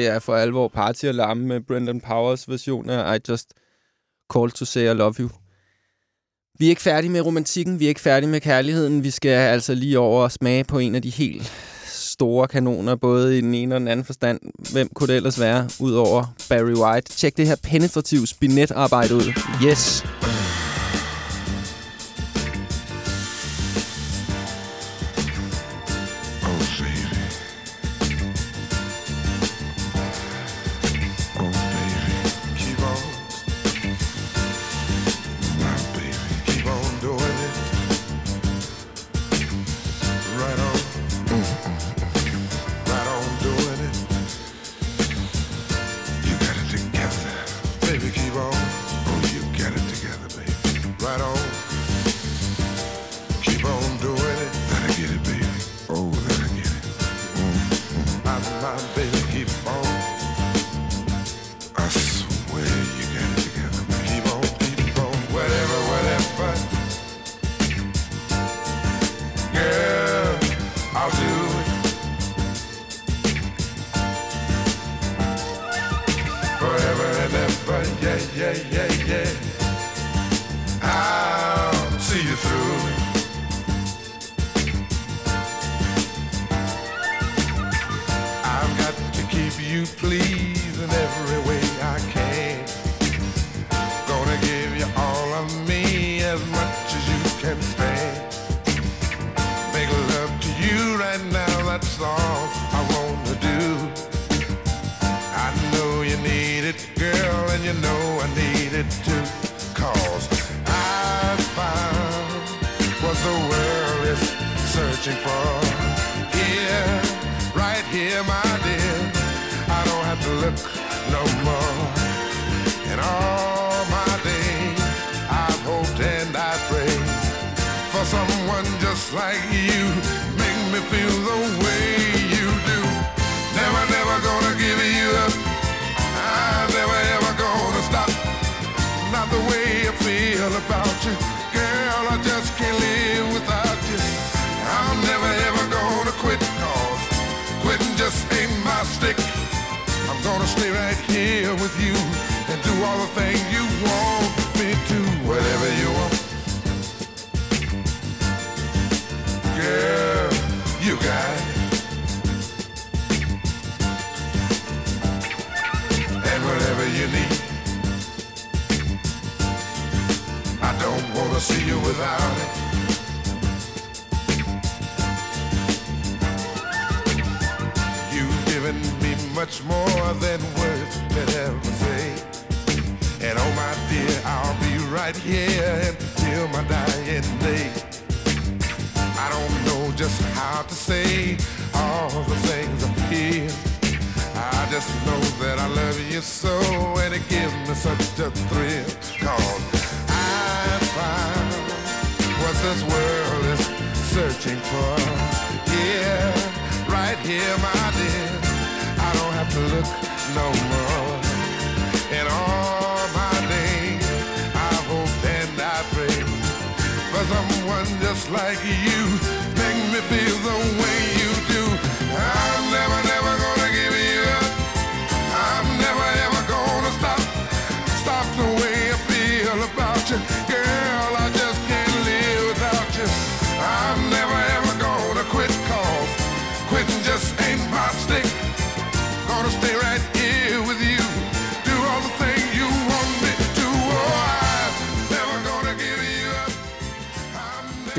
Er for alvor party alarm med Brendan Powers version af I Just Called to Say I Love You. Vi er ikke færdige med romantikken, vi er ikke færdige med kærligheden. Vi skal altså lige over og smage på en af de helt store kanoner, både i den ene og den anden forstand. Hvem kunne det ellers være, udover Barry White? Tjek det her penetrative spinetarbejde ud. Yes!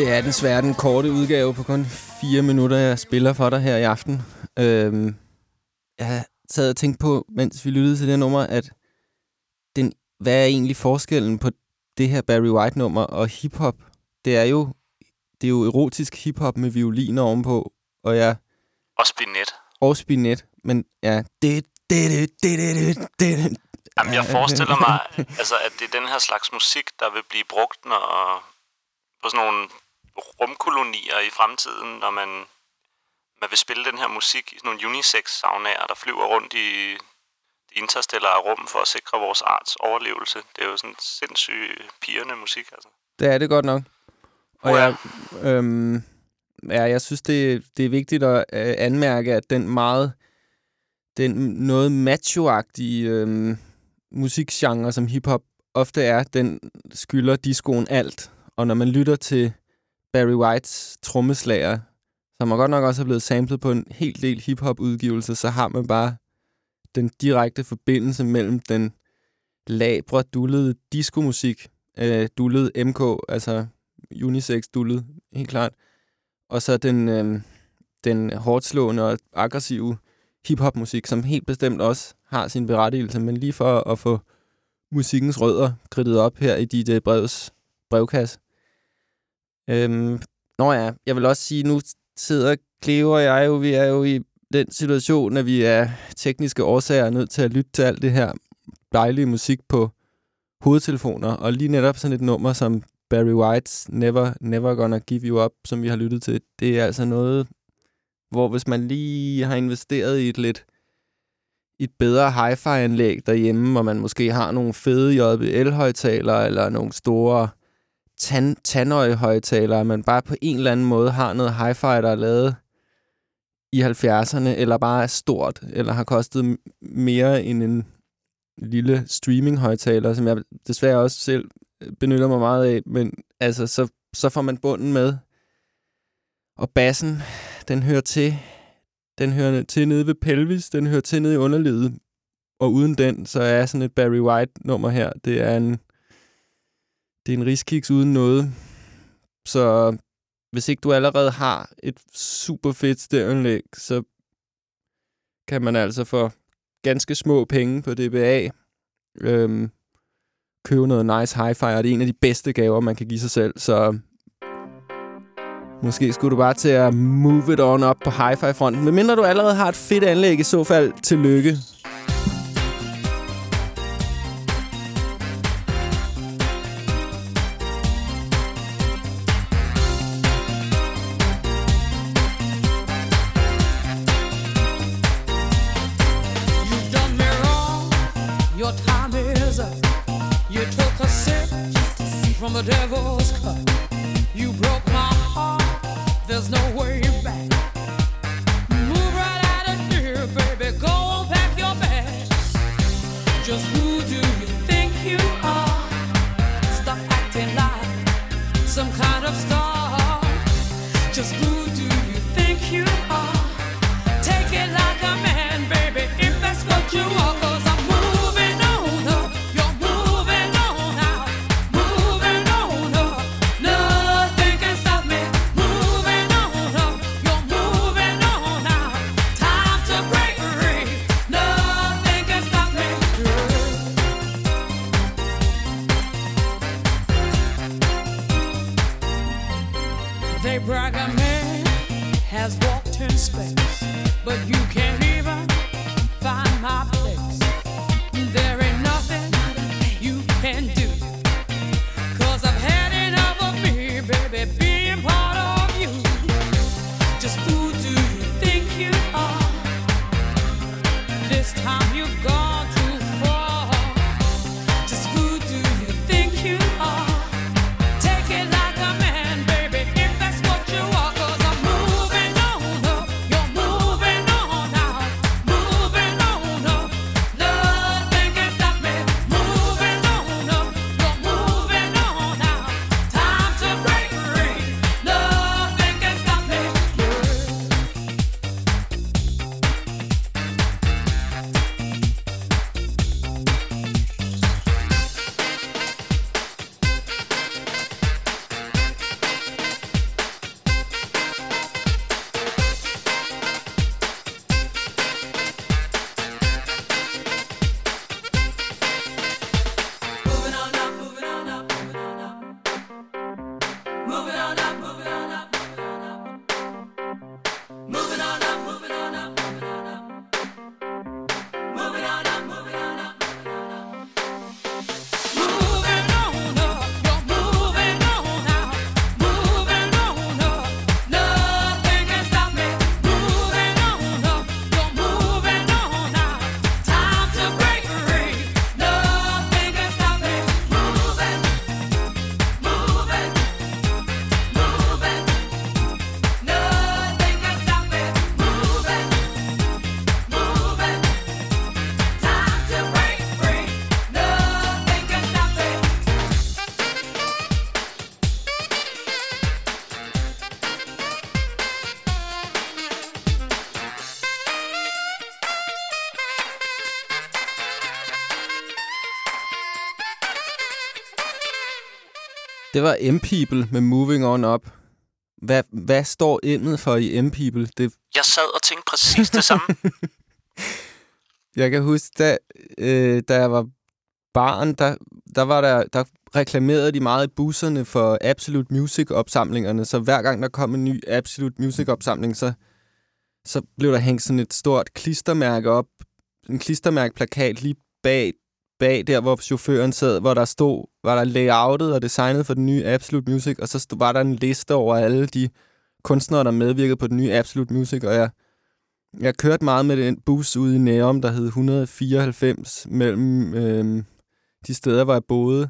Det er desværre den korte udgave på kun fire minutter, jeg spiller for dig her i aften. Øhm, jeg sad og tænkte på, mens vi lyttede til det nummer, at den, hvad er egentlig forskellen på det her Barry White-nummer og hiphop? Det er jo det er jo erotisk hiphop med violiner ovenpå, og jeg Og spinet. og spinet, men ja, det det det det det det det Jamen, jeg forestiller mig, altså, at det er den her slags musik, der vil blive brugt når, på sådan nogle rumkolonier i fremtiden, når man, man vil spille den her musik i sådan nogle unisex-saunaer, der flyver rundt i det interstellare rum for at sikre vores arts overlevelse. Det er jo sådan sindssygt pigerne musik, altså. Det er det godt nok. Og jeg, øhm, ja, jeg synes, det, det er vigtigt at øh, anmærke, at den meget den noget macho-agtige øhm, musikgenre, som hiphop ofte er, den skylder discoen alt. Og når man lytter til Barry Whites trommeslager, som man godt nok også er blevet samlet på en hel del hiphop-udgivelser, så har man bare den direkte forbindelse mellem den labre, dullede diskomusik, øh, dullede MK, altså unisex dullet, helt klart, og så den, øh, den hårdslående og aggressive hiphop-musik, som helt bestemt også har sin berettigelse, men lige for at få musikkens rødder kridtet op her i DJ øh, Brevs brevkasse. Øhm, nå ja, jeg vil også sige, nu sidder Cleo og jeg jo, vi er jo i den situation, at vi er tekniske årsager nødt til at lytte til alt det her dejlige musik på hovedtelefoner, og lige netop sådan et nummer som Barry White's Never, Never Gonna Give You Up, som vi har lyttet til, det er altså noget, hvor hvis man lige har investeret i et lidt et bedre hi-fi-anlæg derhjemme, hvor man måske har nogle fede JBL-højtalere eller nogle store tan tandøje-højtalere, man bare på en eller anden måde har noget hi-fi, der er lavet i 70'erne, eller bare er stort, eller har kostet mere end en lille streaming-højtaler, som jeg desværre også selv øh, benytter mig meget af, men altså, så, så får man bunden med. Og bassen, den hører til. Den hører til nede ved pelvis, den hører til nede i underlivet, og uden den, så er sådan et Barry White-nummer her, det er en, det er en riskiks uden noget. Så hvis ikke du allerede har et super fedt stævnlæg, så kan man altså få ganske små penge på DBA øhm, købe noget nice hi-fi, og det er en af de bedste gaver, man kan give sig selv. Så måske skulle du bare til at move it on op på hi-fi-fronten. Men mindre du allerede har et fedt anlæg, i så fald tillykke. Your time is up. You took a sip from the devil's cup. You broke my heart. There's no way Det var M-People med Moving On Up. Hvad, hvad står emnet for i M-People? Det, Jeg sad og tænkte præcis det samme. jeg kan huske, da, øh, da jeg var barn, der, der, var der, der reklamerede de meget i busserne for Absolute Music-opsamlingerne. Så hver gang der kom en ny Absolute Music-opsamling, så, så blev der hængt sådan et stort klistermærke op. En klistermærkeplakat lige bag, bag der, hvor chaufføren sad, hvor der stod, var der layoutet og designet for den nye Absolute Music, og så stod, var der en liste over alle de kunstnere, der medvirkede på den nye Absolute Music, og jeg, jeg kørte meget med den bus ude i Nærum, der hed 194, mellem øh, de steder, hvor jeg boede.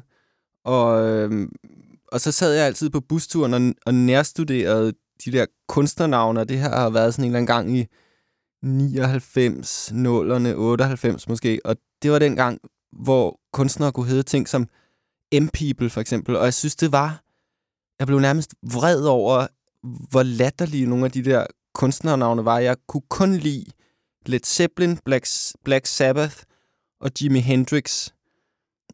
Og, øh, og så sad jeg altid på busturen og, og nærstuderede de der kunstnernavne, og det her har været sådan en eller anden gang i 99, 0'erne, 98 måske. Og det var den gang, hvor kunstnere kunne hedde ting som M-People for eksempel. Og jeg synes, det var... Jeg blev nærmest vred over, hvor latterlige nogle af de der kunstnernavne var. Jeg kunne kun lide Led Zeppelin, Black, Black Sabbath og Jimi Hendrix.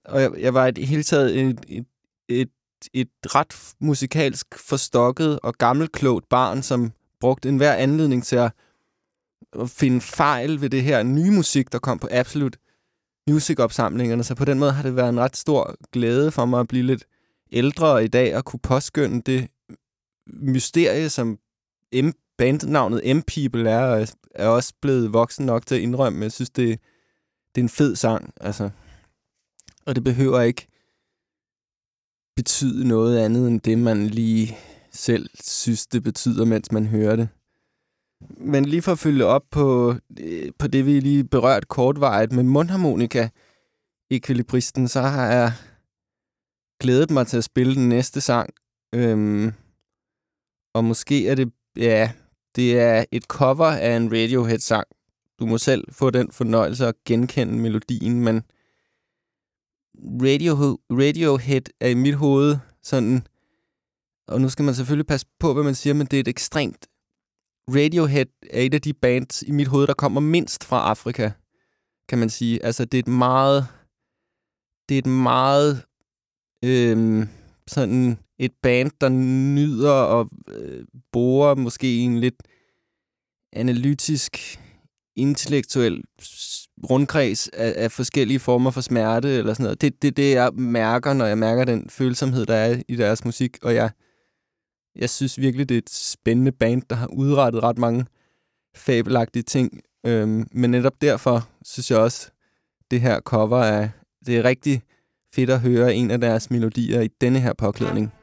Og jeg, jeg var i det hele taget et, et, et, et ret musikalsk forstokket og gammelklogt barn, som brugte enhver anledning til at, finde fejl ved det her nye musik, der kom på Absolut musikopsamlingerne, Så på den måde har det været en ret stor glæde for mig at blive lidt ældre i dag og kunne påskynde det mysterie, som M bandnavnet M-People er, og er også blevet voksen nok til at indrømme. Jeg synes, det, det er en fed sang, altså. Og det behøver ikke betyde noget andet end det, man lige selv synes, det betyder, mens man hører det. Men lige for at følge op på, øh, på det, vi lige berørt kortvejet med mundharmonika ekvilibristen, så har jeg glædet mig til at spille den næste sang. Øhm, og måske er det, ja, det er et cover af en Radiohead-sang. Du må selv få den fornøjelse at genkende melodien, men Radio, Radiohead er i mit hoved sådan, og nu skal man selvfølgelig passe på, hvad man siger, men det er et ekstremt Radiohead er et af de bands i mit hoved, der kommer mindst fra Afrika, kan man sige. Altså, det er et meget... Det er et meget... Øhm, sådan et band, der nyder og øh, borer måske en lidt analytisk, intellektuel rundkreds af, af forskellige former for smerte eller sådan noget. Det er det, det, jeg mærker, når jeg mærker den følsomhed, der er i deres musik, og jeg jeg synes virkelig, det er et spændende band, der har udrettet ret mange fabelagtige ting. Øhm, men netop derfor synes jeg også, det her cover er, det er rigtig fedt at høre en af deres melodier i denne her påklædning.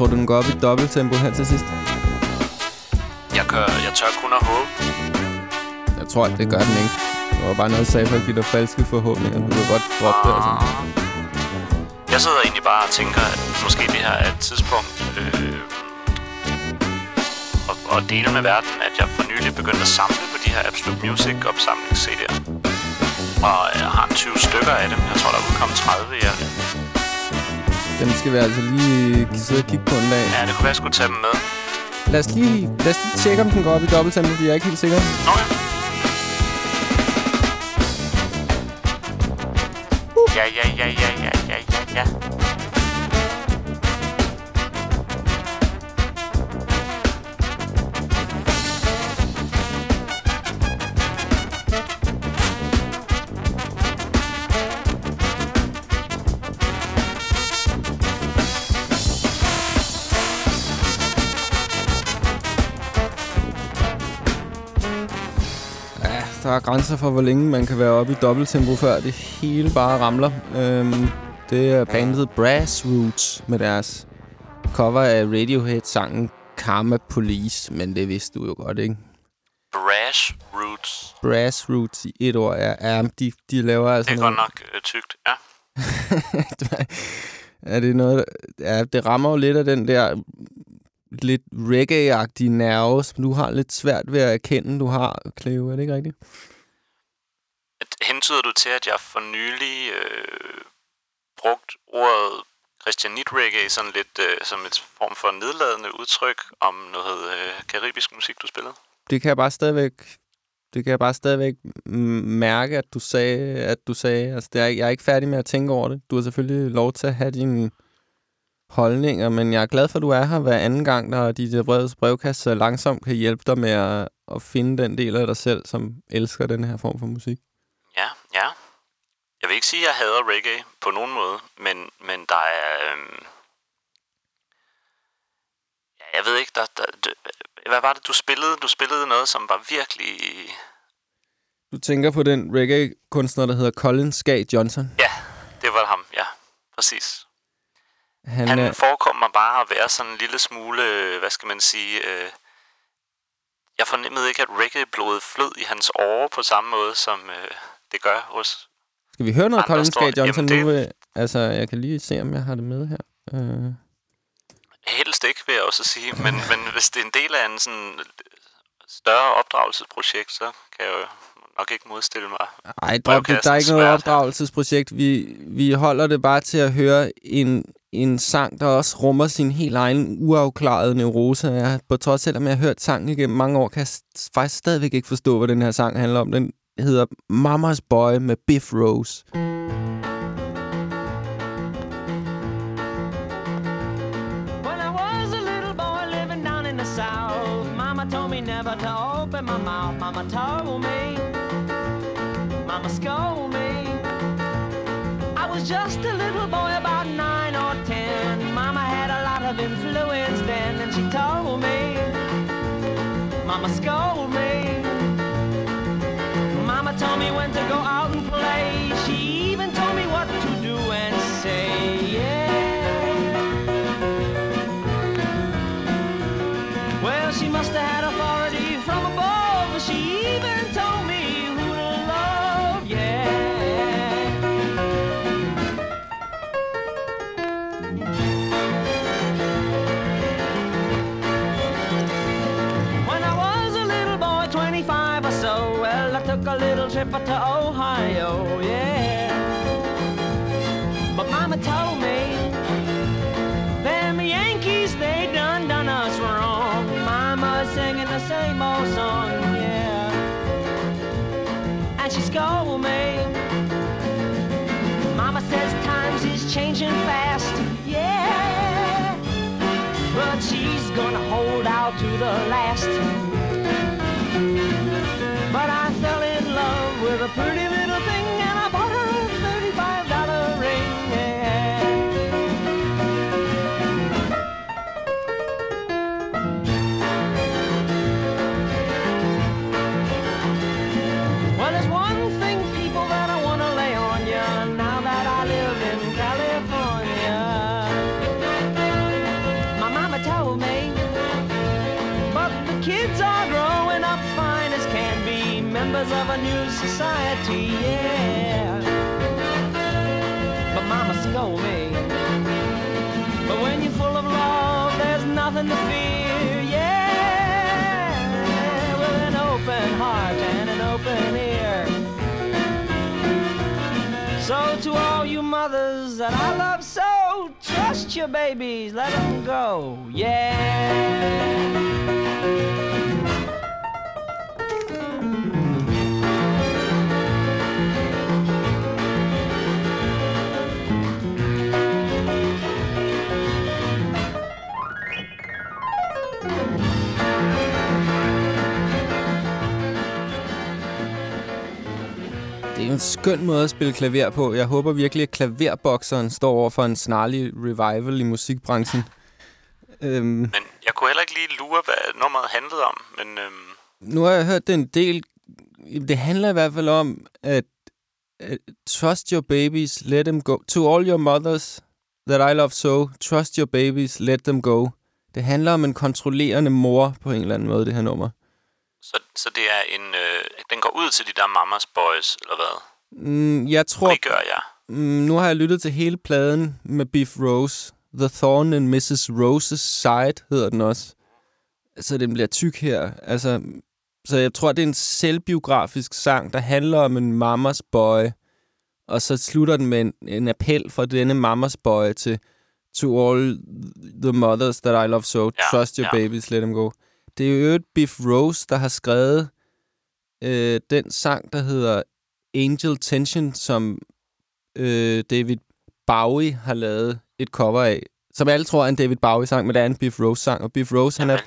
Tror du, den går op i dobbelttempo her til sidst? Jeg, gør, jeg tør kun at håbe. Jeg tror, at det gør den ikke. Det var bare noget, jeg sagde at give dig falske forhåbninger. Du kan godt droppe det, altså. Jeg sidder egentlig bare og tænker, at måske det her er et tidspunkt øh, at, at dele med verden, at jeg for nylig begyndte at samle på de her Absolute Music opsamlings CD'er. Og jeg har en 20 stykker af dem. Jeg tror, der er udkommet 30 i alt. Dem skal vi altså lige sidde og kigge på en dag. Ja, det kunne være, jeg skulle tage dem med. Lad os lige, lad os lige tjekke, om den går op i dobbelttempo, fordi jeg er ikke helt sikker. Okay. Ja, ja, ja, ja, ja, er grænser for, hvor længe man kan være oppe i dobbelttempo, før det hele bare ramler. Øhm, det er bandet Brass Roots med deres cover af Radiohead-sangen Karma Police, men det vidste du jo godt, ikke? Brass Roots i et ord, ja. ja de, de laver altså Det er noget... godt nok øh, tykt, ja. er det noget... Ja, det rammer jo lidt af den der lidt reggae-agtige nerve, som du har lidt svært ved at erkende, du har, Cleo. Er det ikke rigtigt? Hentyder du til, at jeg for nylig øh, brugt ordet Christianit reggae sådan lidt øh, som et form for nedladende udtryk om noget øh, karibisk musik, du spillede? Det kan jeg bare stadigvæk... Det kan jeg bare stadigvæk mærke, at du sagde, at du sagde. Altså, det er, jeg er ikke færdig med at tænke over det. Du har selvfølgelig lov til at have dine holdninger, men jeg er glad for, at du er her hver anden gang, når der brevets brevkast så langsomt kan hjælpe dig med at, at finde den del af dig selv, som elsker den her form for musik. Ja, ja. Jeg vil ikke sige, at jeg hader reggae på nogen måde, men, men der er... Øhm, ja, jeg ved ikke, der, der, der, hvad var det, du spillede? Du spillede noget, som var virkelig... Du tænker på den reggae-kunstner, der hedder Colin Skag Johnson. Ja, det var ham, ja. Præcis. Han, Han er, forekom mig bare at være sådan en lille smule, øh, hvad skal man sige... Øh, jeg fornemmede ikke, at reggae-blodet flød i hans åre på samme måde, som øh, det gør hos... skal vi høre noget står- Skag Johnson Jamen, nu? det- Øh, Altså, jeg kan lige se, om jeg har det med her. Uh, Helst ikke, vil jeg også sige. Men, men hvis det er en del af en sådan større opdragelsesprojekt, så kan jeg jo nok ikke modstille mig. Ej, drop det. Der er ikke noget opdragelsesprojekt. Vi, vi holder det bare til at høre en, en sang, der også rummer sin helt egen uafklarede neurose. Jeg, på trods selvom jeg har hørt sangen igennem mange år, kan jeg faktisk stadigvæk ikke forstå, hvad den her sang handler om. Den hedder Mamas Boy med Biff Rose. When I was a little boy living down in the south, Mama told me never to open my mouth. Mama told me, Mama scolded me. Trip up to Ohio, yeah. But Mama told me them Yankees, they done done us wrong. Mama singing the same old song, yeah. And she scolded me. Mama says times is changing fast, yeah. But she's gonna hold out to the last. But I nothing to fear, yeah. With an open heart and an open ear. So to all you mothers that I love so, trust your babies, let them go, yeah. En skøn måde at spille klaver på. Jeg håber virkelig, at klaverbokseren står over for en snarlig revival i musikbranchen. Øhm, Men jeg kunne heller ikke lige lure, hvad nummeret handlede om. Men øhm, nu har jeg hørt det en del. Det handler i hvert fald om, at, at trust your babies, let them go. To all your mothers that I love so, trust your babies, let them go. Det handler om en kontrollerende mor på en eller anden måde, det her nummer. Så, så det er en... Øh, den går ud til de der mamas boys, eller hvad? Mm, jeg tror... Frigør jeg. Mm, nu har jeg lyttet til hele pladen med Beef Rose. The Thorn in Mrs. Rose's Side hedder den også. Så den bliver tyk her. Altså, så jeg tror, det er en selvbiografisk sang, der handler om en mamas boy. Og så slutter den med en, en appel fra denne mamas boy til To all the mothers that I love so, Ja, trust your ja. babies, let them go. Det er jo et Biff Rose, der har skrevet øh, den sang, der hedder Angel Tension, som øh, David Bowie har lavet et cover af. Som alle tror er en David Bowie-sang, men det er en Biff Rose-sang. Og Biff Rose, han er,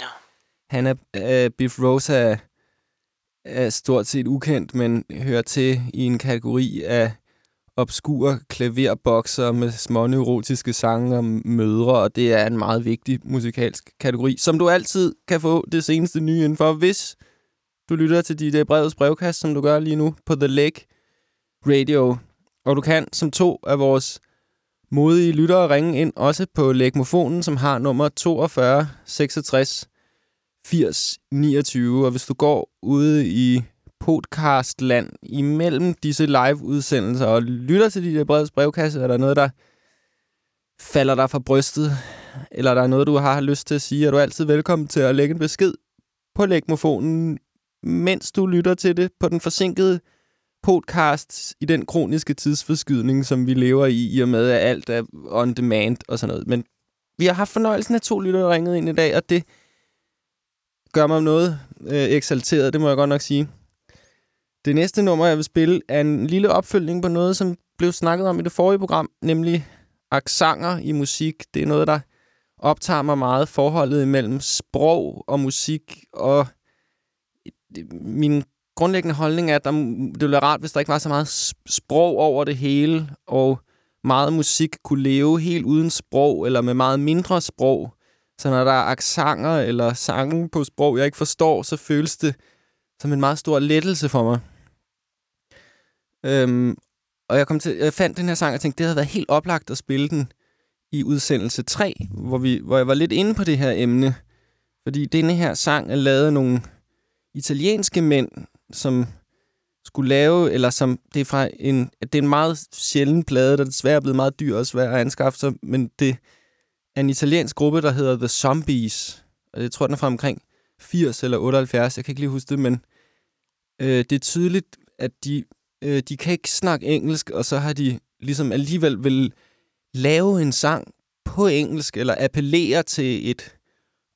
han er øh, Biff Rose er, er stort set ukendt, men hører til i en kategori af obskure klaverbokser med små neurotiske sange om mødre, og det er en meget vigtig musikalsk kategori, som du altid kan få det seneste nye indenfor, hvis du lytter til dit brevets brevkast, som du gør lige nu på The Lake Radio. Og du kan som to af vores modige lyttere ringe ind, også på Lægmofonen, som har nummer 42 66 80 29. Og hvis du går ude i podcastland imellem disse live-udsendelser og lytter til de der brevets brevkasse, er der noget, der falder dig fra brystet, eller der er noget, du har lyst til at sige, er du altid velkommen til at lægge en besked på lægmofonen, mens du lytter til det på den forsinkede podcast i den kroniske tidsforskydning, som vi lever i, i og med, at alt er on demand og sådan noget. Men vi har haft fornøjelsen af to lyttere ringet ind i dag, og det gør mig noget øh, eksalteret, det må jeg godt nok sige. Det næste nummer, jeg vil spille, er en lille opfølgning på noget, som blev snakket om i det forrige program, nemlig aksanger i musik. Det er noget, der optager mig meget, forholdet imellem sprog og musik, og min grundlæggende holdning er, at der, det ville være rart, hvis der ikke var så meget sprog over det hele, og meget musik kunne leve helt uden sprog, eller med meget mindre sprog. Så når der er aksanger eller sange på sprog, jeg ikke forstår, så føles det som en meget stor lettelse for mig. Øhm, og jeg, kom til, jeg fandt den her sang og tænkte, det havde været helt oplagt at spille den i udsendelse 3, hvor, vi, hvor jeg var lidt inde på det her emne. Fordi denne her sang er lavet af nogle italienske mænd, som skulle lave, eller som det er fra en, det er en meget sjælden plade, der desværre er blevet meget dyr og svær at anskaffe sig, men det er en italiensk gruppe, der hedder The Zombies. Og jeg tror, den er fra omkring 80 eller 78, jeg kan ikke lige huske det, men øh, det er tydeligt, at de, øh, de kan ikke snakke engelsk, og så har de ligesom alligevel vil lave en sang på engelsk, eller appellere til et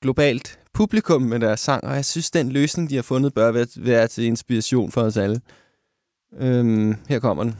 globalt publikum med deres sang, og jeg synes, den løsning, de har fundet, bør være, være til inspiration for os alle. Øhm, her kommer den.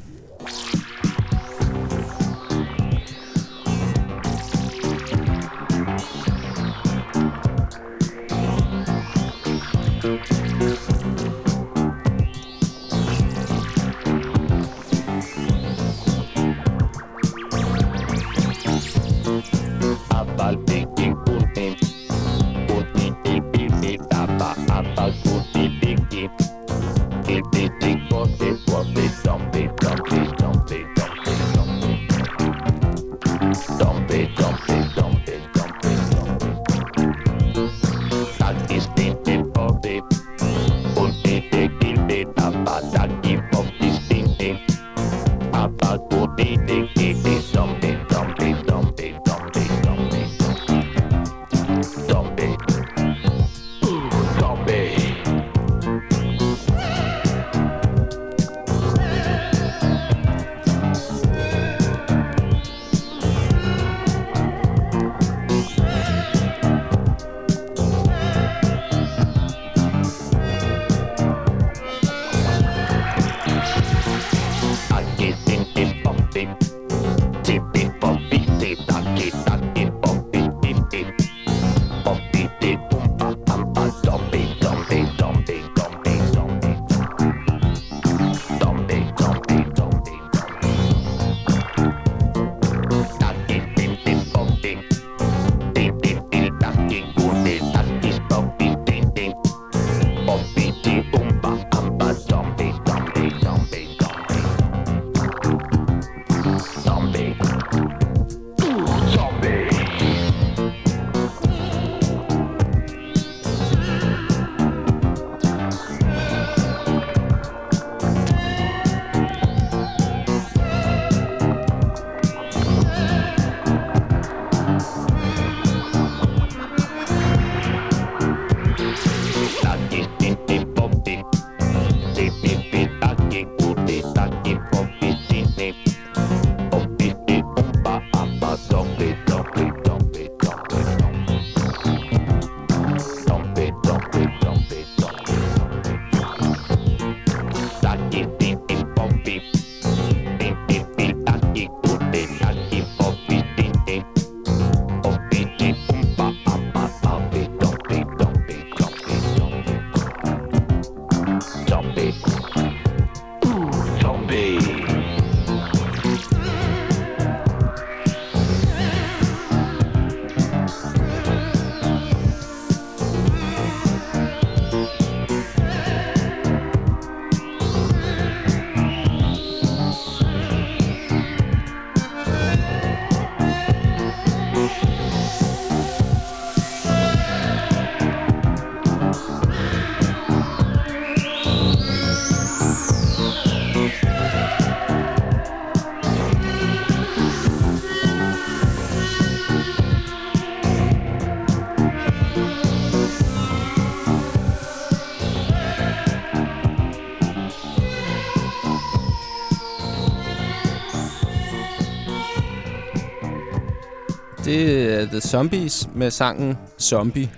The Zombies med sangen Zombie.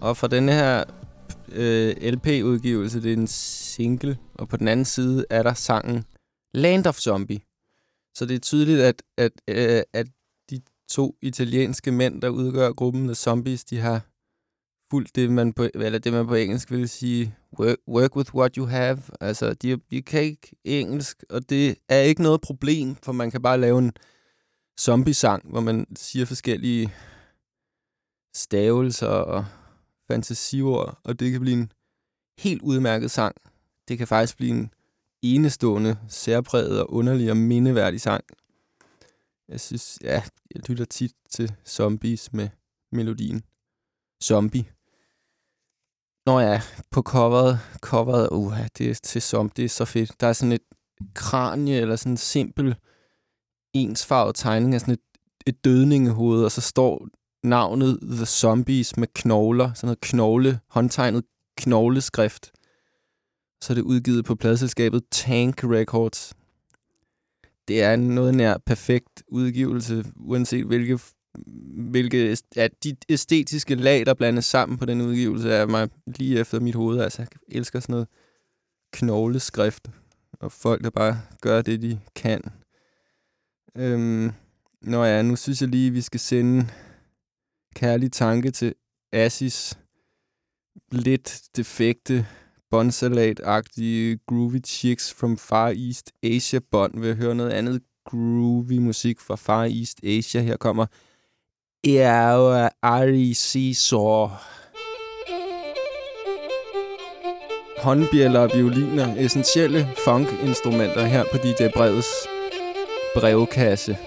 Og fra denne her øh, LP-udgivelse, det er en single, og på den anden side er der sangen Land of Zombie. Så det er tydeligt, at, at, øh, at de to italienske mænd, der udgør gruppen The Zombies, de har fuldt det, man på, eller det, man på engelsk vil sige work, work with what you have. Altså, de, de kan ikke engelsk, og det er ikke noget problem, for man kan bare lave en zombie-sang, hvor man siger forskellige stavelser og fantasiord, og det kan blive en helt udmærket sang. Det kan faktisk blive en enestående, særpræget og underlig og mindeværdig sang. Jeg synes, ja, jeg lytter tit til zombies med melodien. Zombie. Nå ja, på coveret, coveret, uh, det er til zombie, det er så fedt. Der er sådan et kranie, eller sådan en simpel ensfarvet tegning af sådan et, et dødningehoved, og så står navnet The Zombies med knogler, sådan noget knogle, håndtegnet knogleskrift. Så er det udgivet på pladselskabet Tank Records. Det er en noget nær perfekt udgivelse, uanset hvilke, hvilke ja, de æstetiske lag, der blandes sammen på den udgivelse, er mig lige efter mit hoved. Altså, jeg elsker sådan noget knogleskrift, og folk, der bare gør det, de kan. Øhm, nå ja, nu synes jeg lige, vi skal sende kærlig tanke til Assis lidt defekte bonsalat-agtige groovy chicks from Far East Asia bånd. Vil høre noget andet groovy musik fra Far East Asia. Her kommer Eao Ari Seesaw. Håndbjæller og violiner, essentielle funk-instrumenter her på DJ Breds brevkasse.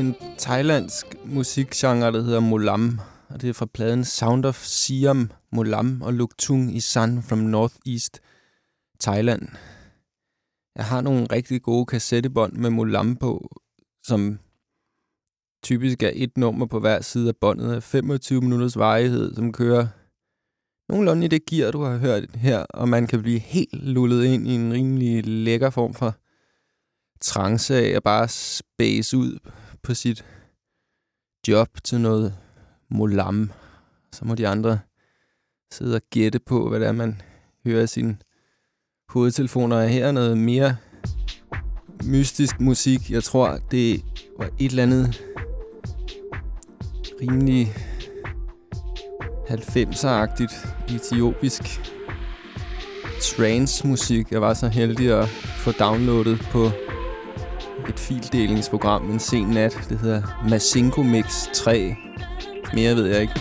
En thailandsk musikgenre, der hedder Molam. Og det er fra pladen Sound of Siam, Molam og Luktung i Sun from Northeast Thailand. Jeg har nogle rigtig gode kassettebånd med Molam på, som typisk er et nummer på hver side af båndet af 25 minutters varighed, som kører nogenlunde i det gear, du har hørt her, og man kan blive helt lullet ind i en rimelig lækker form for trance af at bare space ud på sit job til noget molam. Så må de andre sidde og gætte på, hvad det er, man hører i sine hovedtelefoner. Her er noget mere mystisk musik. Jeg tror, det var et eller andet rimelig 90'er-agtigt etiopisk trance-musik. Jeg var så heldig at få downloadet på et fildelingsprogram en sen nat. Det hedder Masinko Mix 3. Mere ved jeg ikke.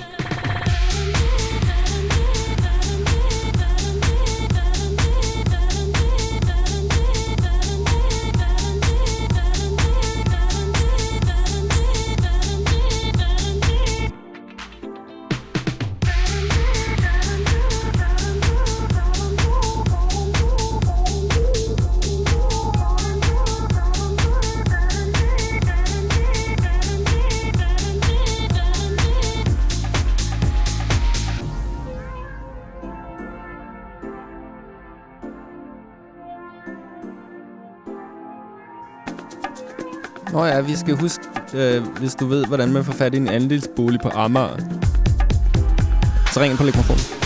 Skal huske, øh, hvis du ved, hvordan man får fat i en andelsbolig på Amager, så ring ind på mikrofonen.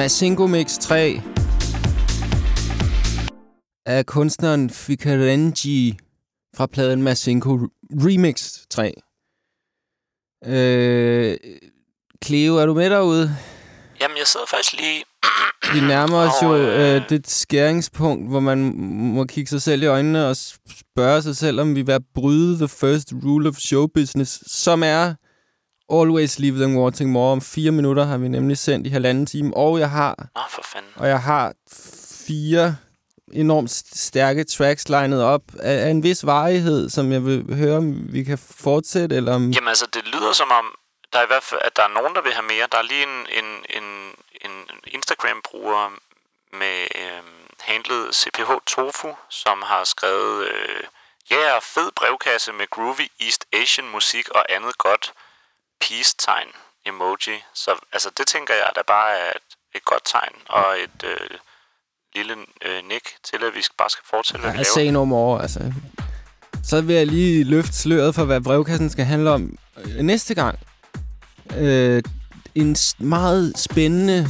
Masingo Mix 3 af kunstneren Fikarenji fra pladen Masingo Remix 3. Øh, Cleo, er du med derude? Jamen, jeg sidder faktisk lige... Vi nærmer os jo øh, øh, det skæringspunkt, hvor man må kigge sig selv i øjnene og spørge sig selv, om vi vil bryde the first rule of show business, som er always leave them wanting more. Om fire minutter har vi nemlig sendt i halvanden time, og jeg har, Nå, for fanden. og jeg har fire enormt stærke tracks legnet op af, af en vis varighed, som jeg vil høre, om vi kan fortsætte, eller om... Jamen altså, det lyder som om, der er i hvert fald, at der er nogen, der vil have mere. Der er lige en, en, en, en Instagram-bruger med øhm, handlet CPH Tofu, som har skrevet, øh, ja, yeah, fed brevkasse med groovy East Asian musik og andet godt peace-tegn emoji. Så altså, det tænker jeg, der bare er et, et godt tegn og et øh, lille øh, nik til, at vi bare skal fortsætte, hvad vi Jeg laver. say no more, altså. Så vil jeg lige løfte sløret for, hvad brevkassen skal handle om øh, næste gang. Øh, en meget spændende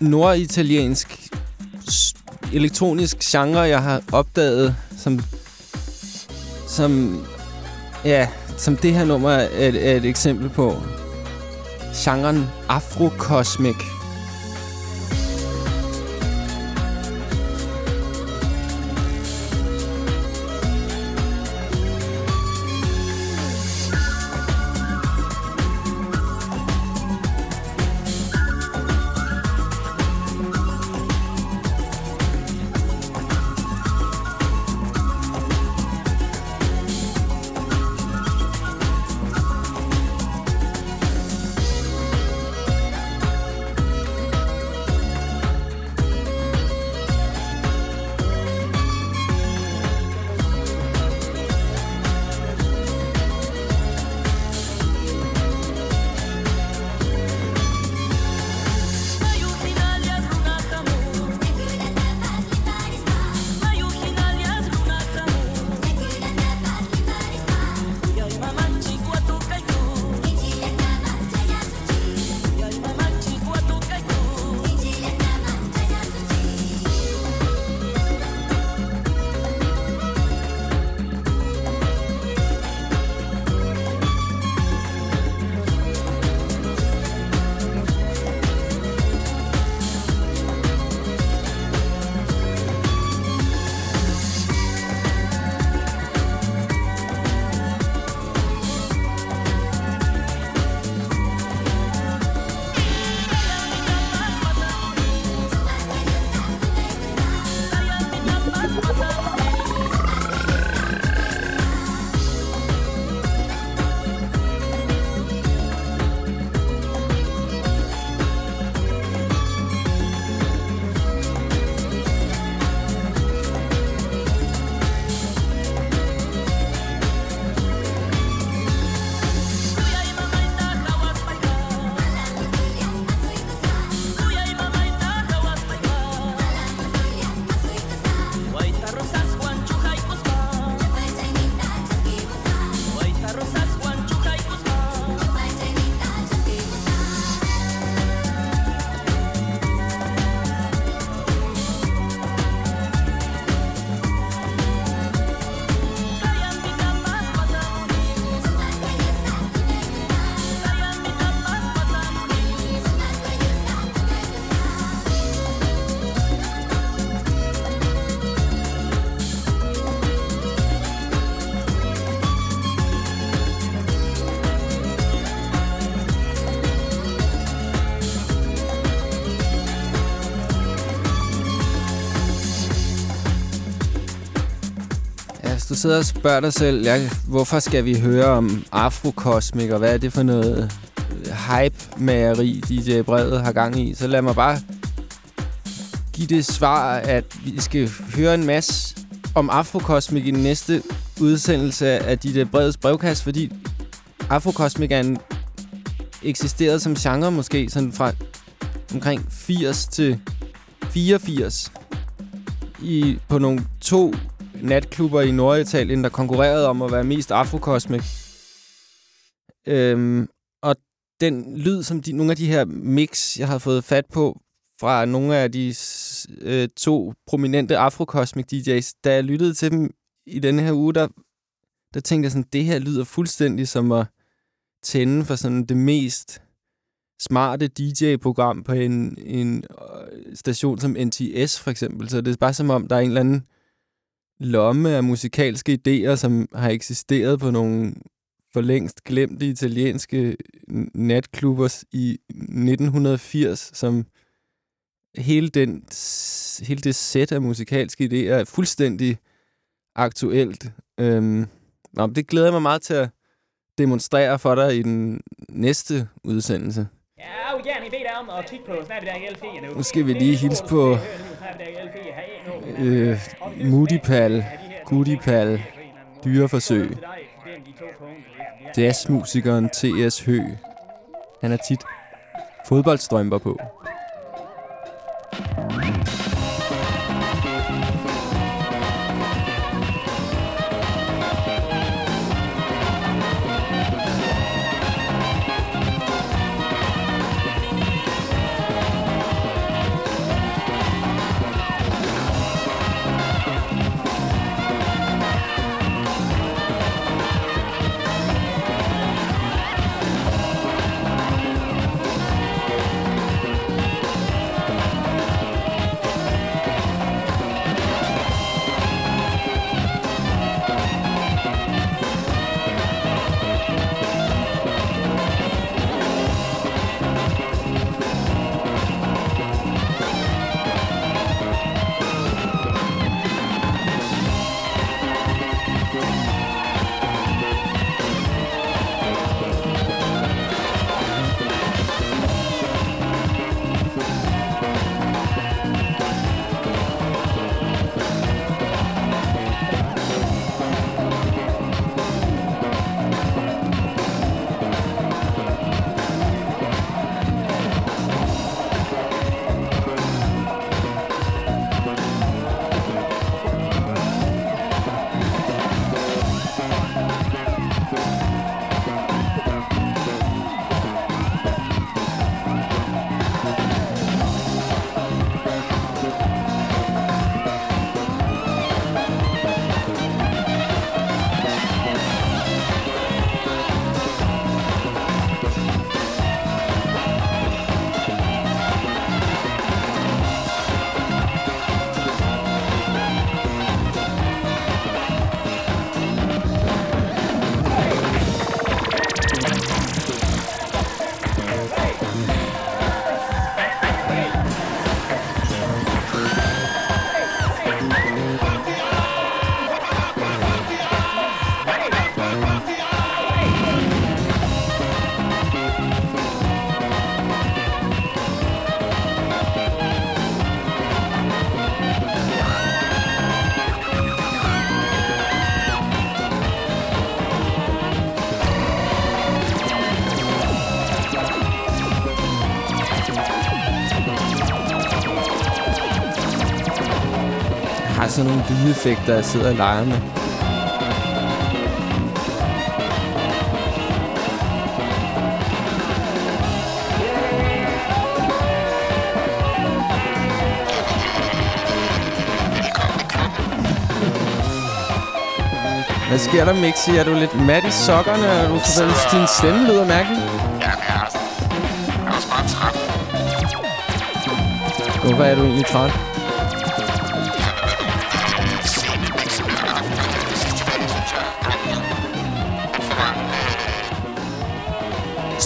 norditaliensk elektronisk genre, jeg har opdaget, som, som, ja, som det her nummer er et, er et eksempel på. Genren afrokosmik sidder og spørger dig selv, ja, hvorfor skal vi høre om Afrokosmik, og hvad er det for noget øh, hype-mageri, DJ Brevet har gang i, så lad mig bare give det svar, at vi skal høre en masse om Afrokosmik i den næste udsendelse af DJ Brevets brevkast, fordi Afrokosmik er en eksisteret som genre måske sådan fra omkring 80 til 84 i, på nogle to natklubber i Norditalien, der konkurrerede om at være mest afrokosmic. Øhm, og den lyd, som de, nogle af de her mix, jeg har fået fat på fra nogle af de øh, to prominente afrokosmik DJ's, da jeg lyttede til dem i denne her uge, der, der tænkte jeg sådan, det her lyder fuldstændig som at tænde for sådan det mest smarte DJ-program på en, en øh, station som NTS for eksempel. Så det er bare som om, der er en eller anden lomme af musikalske idéer, som har eksisteret på nogle for længst glemte italienske natklubber i 1980, som hele, den, hele det sæt af musikalske idéer er fuldstændig aktuelt. Øhm, nå, det glæder jeg mig meget til at demonstrere for dig i den næste udsendelse. Ja, gerne dig om at kigge på Snapchat nu. Nu skal vi lige hilse på øh, Moodipal, Gudipal, dyreforsøg, jazzmusikeren T.S. Hø. Han har tit fodboldstrømper på. Lydeffekter, jeg sidder og leger med. Hvad sker der, Mixi? Er du lidt mat i sokkerne? Er du synes, din stemme lyder mærkelig? Ja, jeg er, jeg er også bare træt. Hvorfor er du egentlig træt?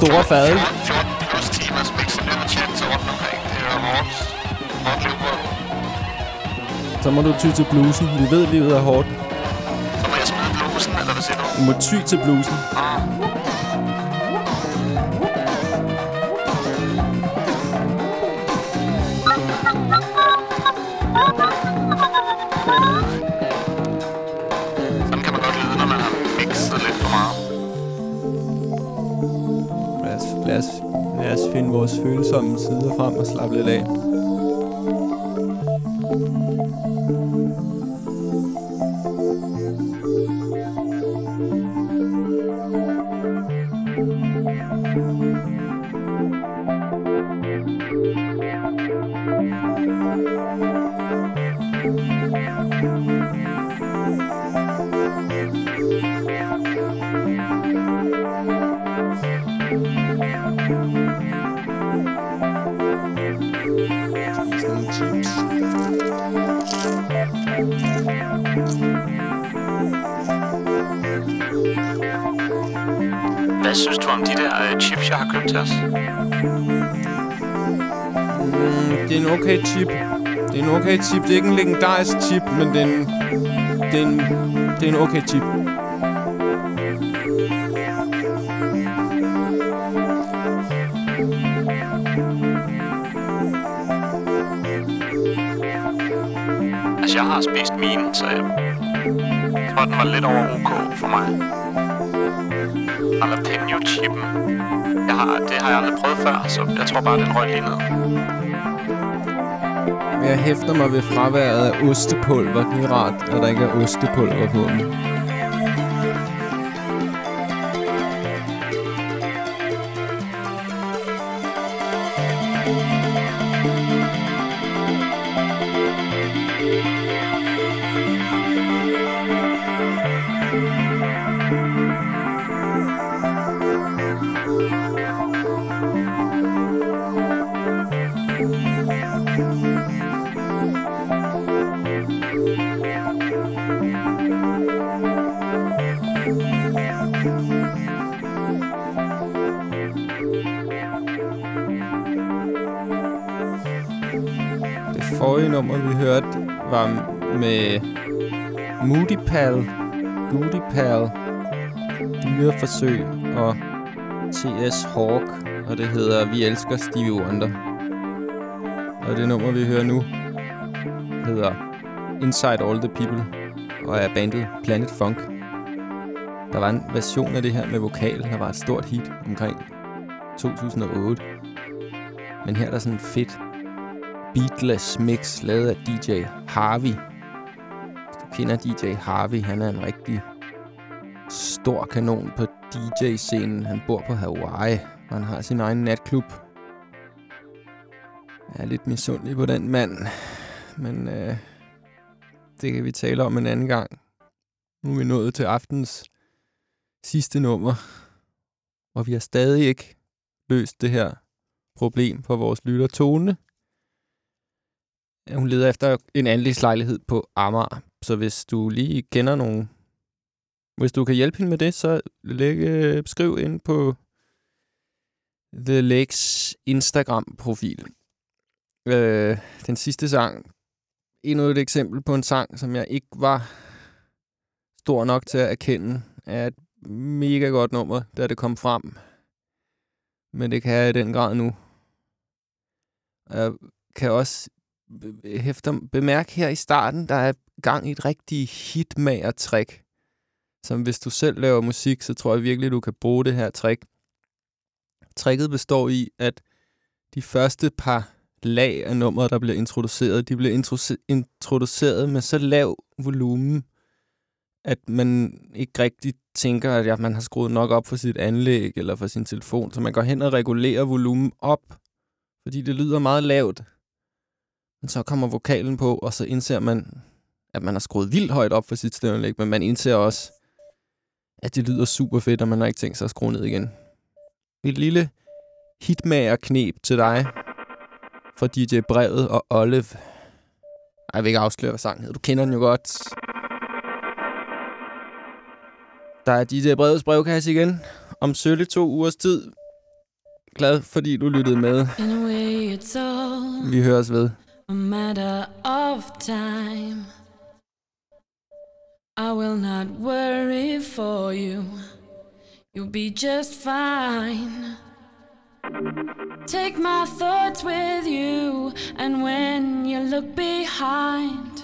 Store fade. 14 plus timers mix. Så må du ty til blusen. Vi ved, livet er hårdt. Så må jeg smide blusen, eller hvad siger du? Du må ty til blusen. Sider frem og slappe lidt af. Okay chip. Det er ikke en legendarisk chip, men det er en, det er en, det er en okay chip. Altså, jeg har spist mine, så jeg tror, den var lidt over OK for mig. Jalapeno-chippen. Jeg har, det har jeg aldrig prøvet før, så jeg tror bare, den røg lige ned. Jeg hæfter mig ved fraværet af ostepulver. Det er rart, at der ikke er ostepulver på den. Pal, Booty Pal, Dyreforsøg og T.S. Hawk, og det hedder Vi elsker Stevie Wonder. Og det nummer, vi hører nu, hedder Inside All the People, og er bandet Planet Funk. Der var en version af det her med vokal, der var et stort hit omkring 2008. Men her er der sådan en fedt beatless mix lavet af DJ Harvey. Kender DJ Harvey, han er en rigtig stor kanon på DJ-scenen. Han bor på Hawaii, og han har sin egen natklub. Jeg er lidt misundelig på den mand, men øh, det kan vi tale om en anden gang. Nu er vi nået til aftens sidste nummer, og vi har stadig ikke løst det her problem for vores lytter Tone. Hun leder efter en anlægslejlighed på Amager. Så hvis du lige kender nogen... Hvis du kan hjælpe hende med det, så læg, øh, skriv ind på The Lakes Instagram-profil. Øh, den sidste sang. Endnu et eksempel på en sang, som jeg ikke var stor nok til at erkende, er et mega godt nummer, da det kom frem. Men det kan jeg i den grad nu. Jeg kan også hæfte, hæfter, bemærke her i starten, der er gang i et rigtig hitmager-trick. Som hvis du selv laver musik, så tror jeg virkelig, du kan bruge det her trick. Tricket består i, at de første par lag af nummeret, der bliver introduceret, de bliver introduce- introduceret med så lav volumen, at man ikke rigtig tænker, at ja, man har skruet nok op for sit anlæg eller for sin telefon, så man går hen og regulerer volumen op, fordi det lyder meget lavt. Men så kommer vokalen på, og så indser man, at man har skruet vildt højt op for sit stemmeanlæg, men man indser også, at det lyder super fedt, og man har ikke tænkt sig at skrue ned igen. Et lille hitmager-knep til dig fra DJ Brevet og Olive. Ej, jeg vil ikke afsløre, hvad sangen hedder. Du kender den jo godt. Der er DJ Brevets brevkasse igen om sølle to ugers tid. Glad, fordi du lyttede med. Vi høres ved. a matter of time. I will not worry for you. You'll be just fine. Take my thoughts with you, and when you look behind,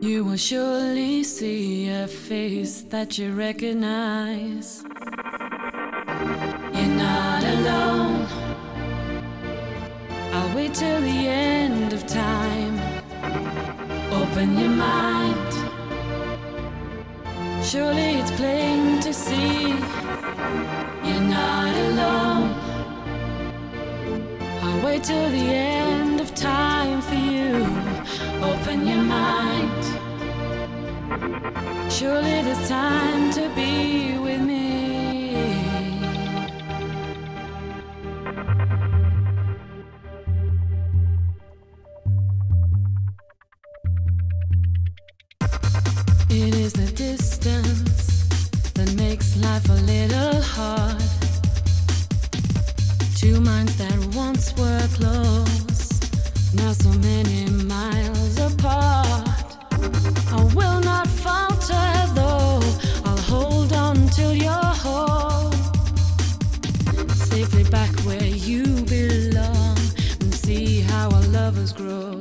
you will surely see a face that you recognize. You're not alone. I'll wait till the end of time. Open your mind. Surely it's plain to see you're not alone. I'll wait till the end of time for you. Open your mind. Surely there's time to be with me. Is the distance that makes life a little hard. Two minds that once were close, now so many miles apart. I will not falter though, I'll hold on till you're home. Safely back where you belong and see how our lovers grow.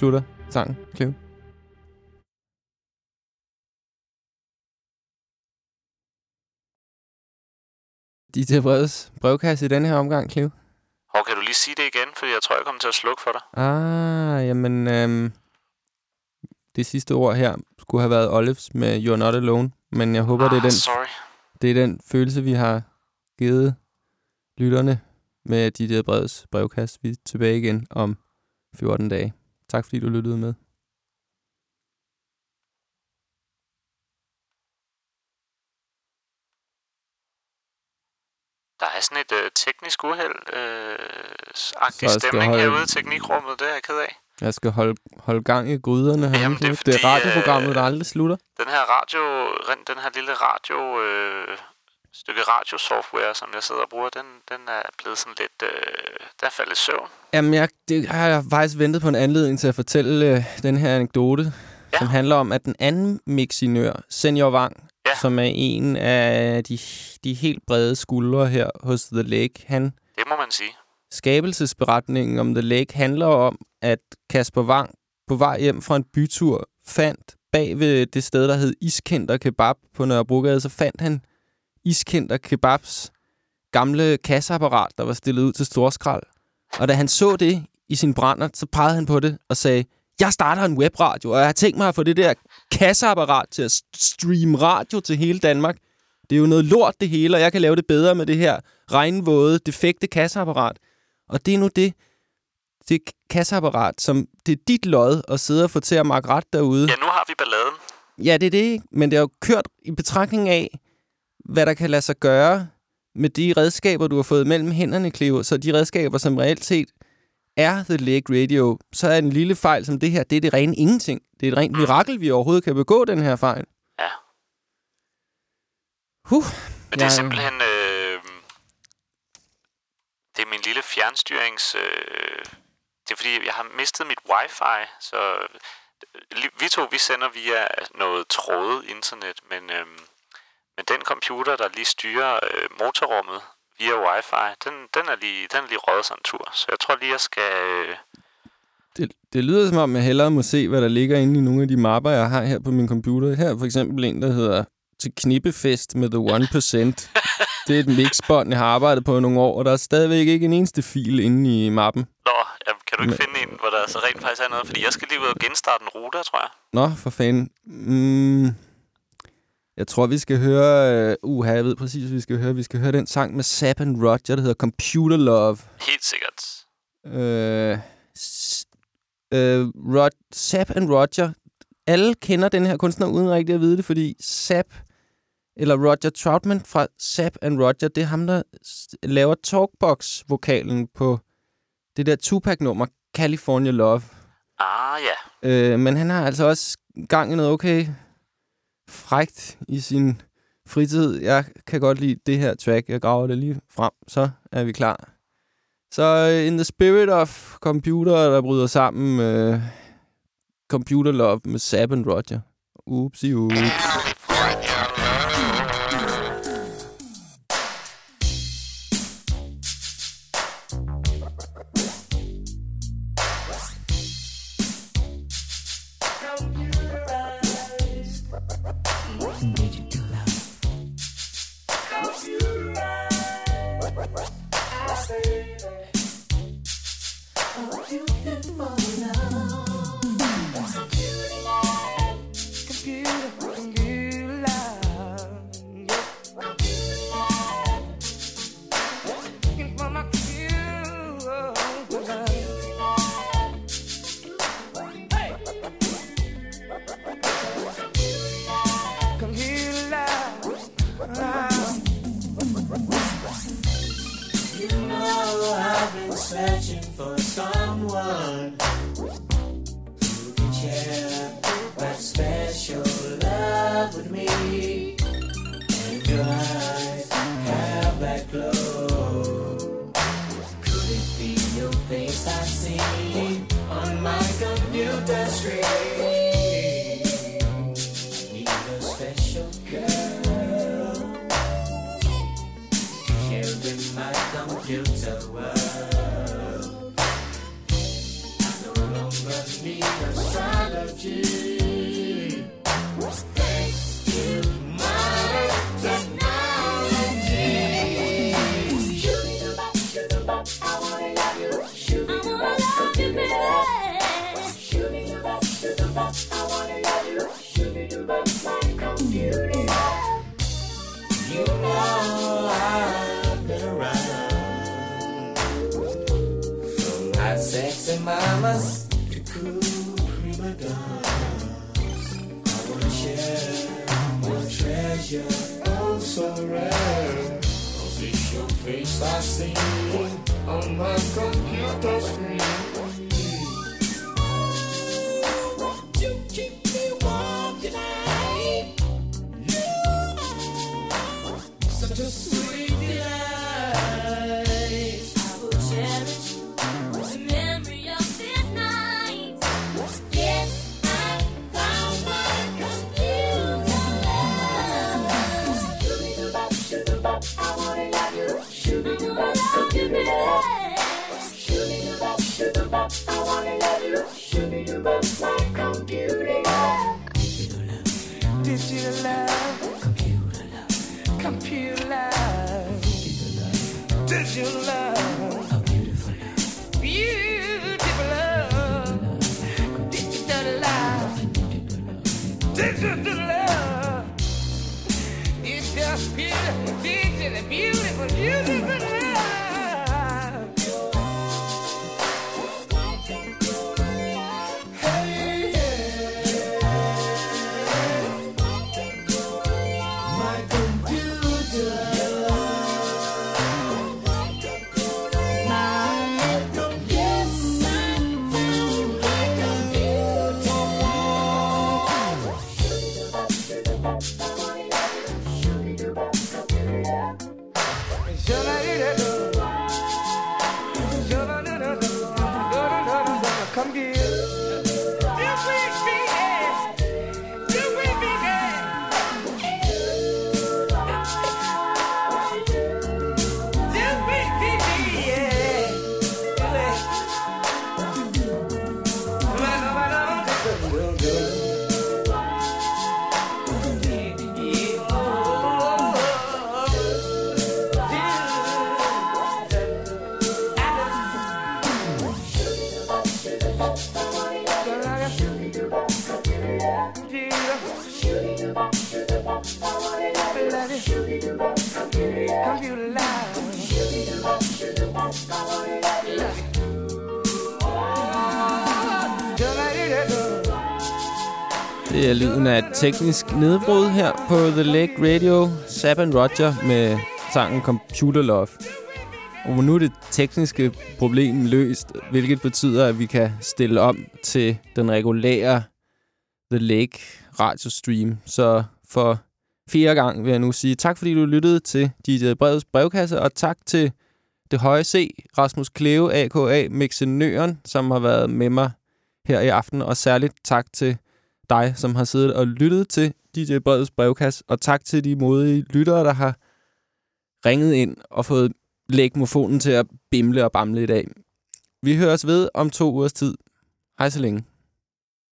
Slutter sangen, Cleo. DJ Breds brevkasse i denne her omgang, Cleo. Hov, kan du lige sige det igen? Fordi jeg tror, jeg kommer til at slukke for dig. Ah, jamen... Øhm, det sidste ord her skulle have været Olives med You're Not Alone. Men jeg håber, det er Ah, den, sorry. det er den følelse, vi har givet lytterne med DJ Breds brevkasse. Vi er tilbage igen om 14 dage. Tak fordi du lyttede med. Der er sådan et øh, teknisk uheld øh, agtig stemning holde- herude i teknikrummet. Det er jeg ked af. Jeg skal holde, holde gang i gryderne her. Jamen, det er fordi, det er radioprogrammet, øh, der aldrig slutter. Den her radio, den her lille radio, øh, stykke radiosoftware, som jeg sidder og bruger, den, den er blevet sådan lidt, øh, den er faldet søvn. Jamen, jeg, det har jeg faktisk ventet på en anledning til at fortælle øh, den her anekdote, ja. som handler om, at den anden mixinør, Senior Wang, ja. som er en af de, de helt brede skuldre her hos The Lake, han Det må man sige. skabelsesberetningen om The Lake handler om, at Kasper Wang på vej hjem fra en bytur fandt bag ved det sted, der hed Iskender Kebab på Nørrebrogade, så fandt han Iskender Kebabs gamle kasseapparat, der var stillet ud til storskrald. Og da han så det i sin brænder, så pegede han på det og sagde, jeg starter en webradio, og jeg har tænkt mig at få det der kasseapparat til at streame radio til hele Danmark. Det er jo noget lort det hele, og jeg kan lave det bedre med det her regnvåde, defekte kasseapparat. Og det er nu det, det kasseapparat, som det er dit lod at sidde og få til at markere ret derude. Ja, nu har vi balladen. Ja, det er det, ikke? Men det er jo kørt i betragtning af, hvad der kan lade sig gøre med de redskaber, du har fået mellem hænderne, Cleo. Så de redskaber, som reelt set er The Lake Radio, så er en lille fejl som det her, det er det rene ingenting. Det er et rent mirakel, vi overhovedet kan begå den her fejl. Ja. Huh. Men det er Jeg- simpelthen... Øh, det er min lille fjernstyrings... Øh, det er fordi, jeg har mistet mit wifi, så... Vi to, vi sender via noget trådet internet, men, øh, men den computer, der lige styrer øh, motorrummet via wifi, den, den, er lige, den er lige røget sig en tur. Så jeg tror lige, jeg skal... Øh, Det, det lyder som om, jeg hellere må se, hvad der ligger inde i nogle af de mapper, jeg har her på min computer. Her er for eksempel en, der hedder til knippefest med The 1%. det er et mixbånd, jeg har arbejdet på i nogle år, og der er stadigvæk ikke en eneste fil inde i mappen. Nå, jamen, kan du ikke Men- finde en, hvor der så rent faktisk er noget? Fordi jeg skal lige ud og genstarte en router, tror jeg. Nå, for fanden. Mm, jeg tror, vi skal høre... Uh, uha, jeg ved præcis, hvad vi skal høre. Vi skal høre den sang med Zapp and Roger, der hedder Computer Love. Helt sikkert. Øh, øh, Rod, Zapp and Roger. Alle kender den her kunstner uden rigtig at vide det, fordi Zapp, eller Roger Troutman fra Zapp and Roger, det er ham, der laver talkbox-vokalen på det der Tupac-nummer, California Love. Ah, ja. Øh, men han har altså også gang i noget okay frægt i sin fritid. Jeg kan godt lide det her track. Jeg graver det lige frem, så er vi klar. Så uh, In the Spirit of Computer, der bryder sammen uh, Computer Love med Sab and Roger. Upsi ups. Sexy mamas to cool prima donnas. I wanna share your treasure, oh so rare. It's your face I see on my computer screen. Teknisk nedbrud her på The Lake Radio. Sab and Roger med sangen Computer Love. Og nu er det tekniske problem løst, hvilket betyder, at vi kan stille om til den regulære The Lake radiostream. Så for fjerde gang vil jeg nu sige tak, fordi du lyttede til DJ Breds brevkasse, og tak til det høje C, Rasmus Kleve, AKA Mixenøren, som har været med mig her i aften, og særligt tak til dig, som har siddet og lyttet til DJ Breds brevkasse, og tak til de modige lyttere, der har ringet ind og fået lægmofonen til at bimle og bamle i dag. Vi høres ved om to ugers tid. Hej så længe.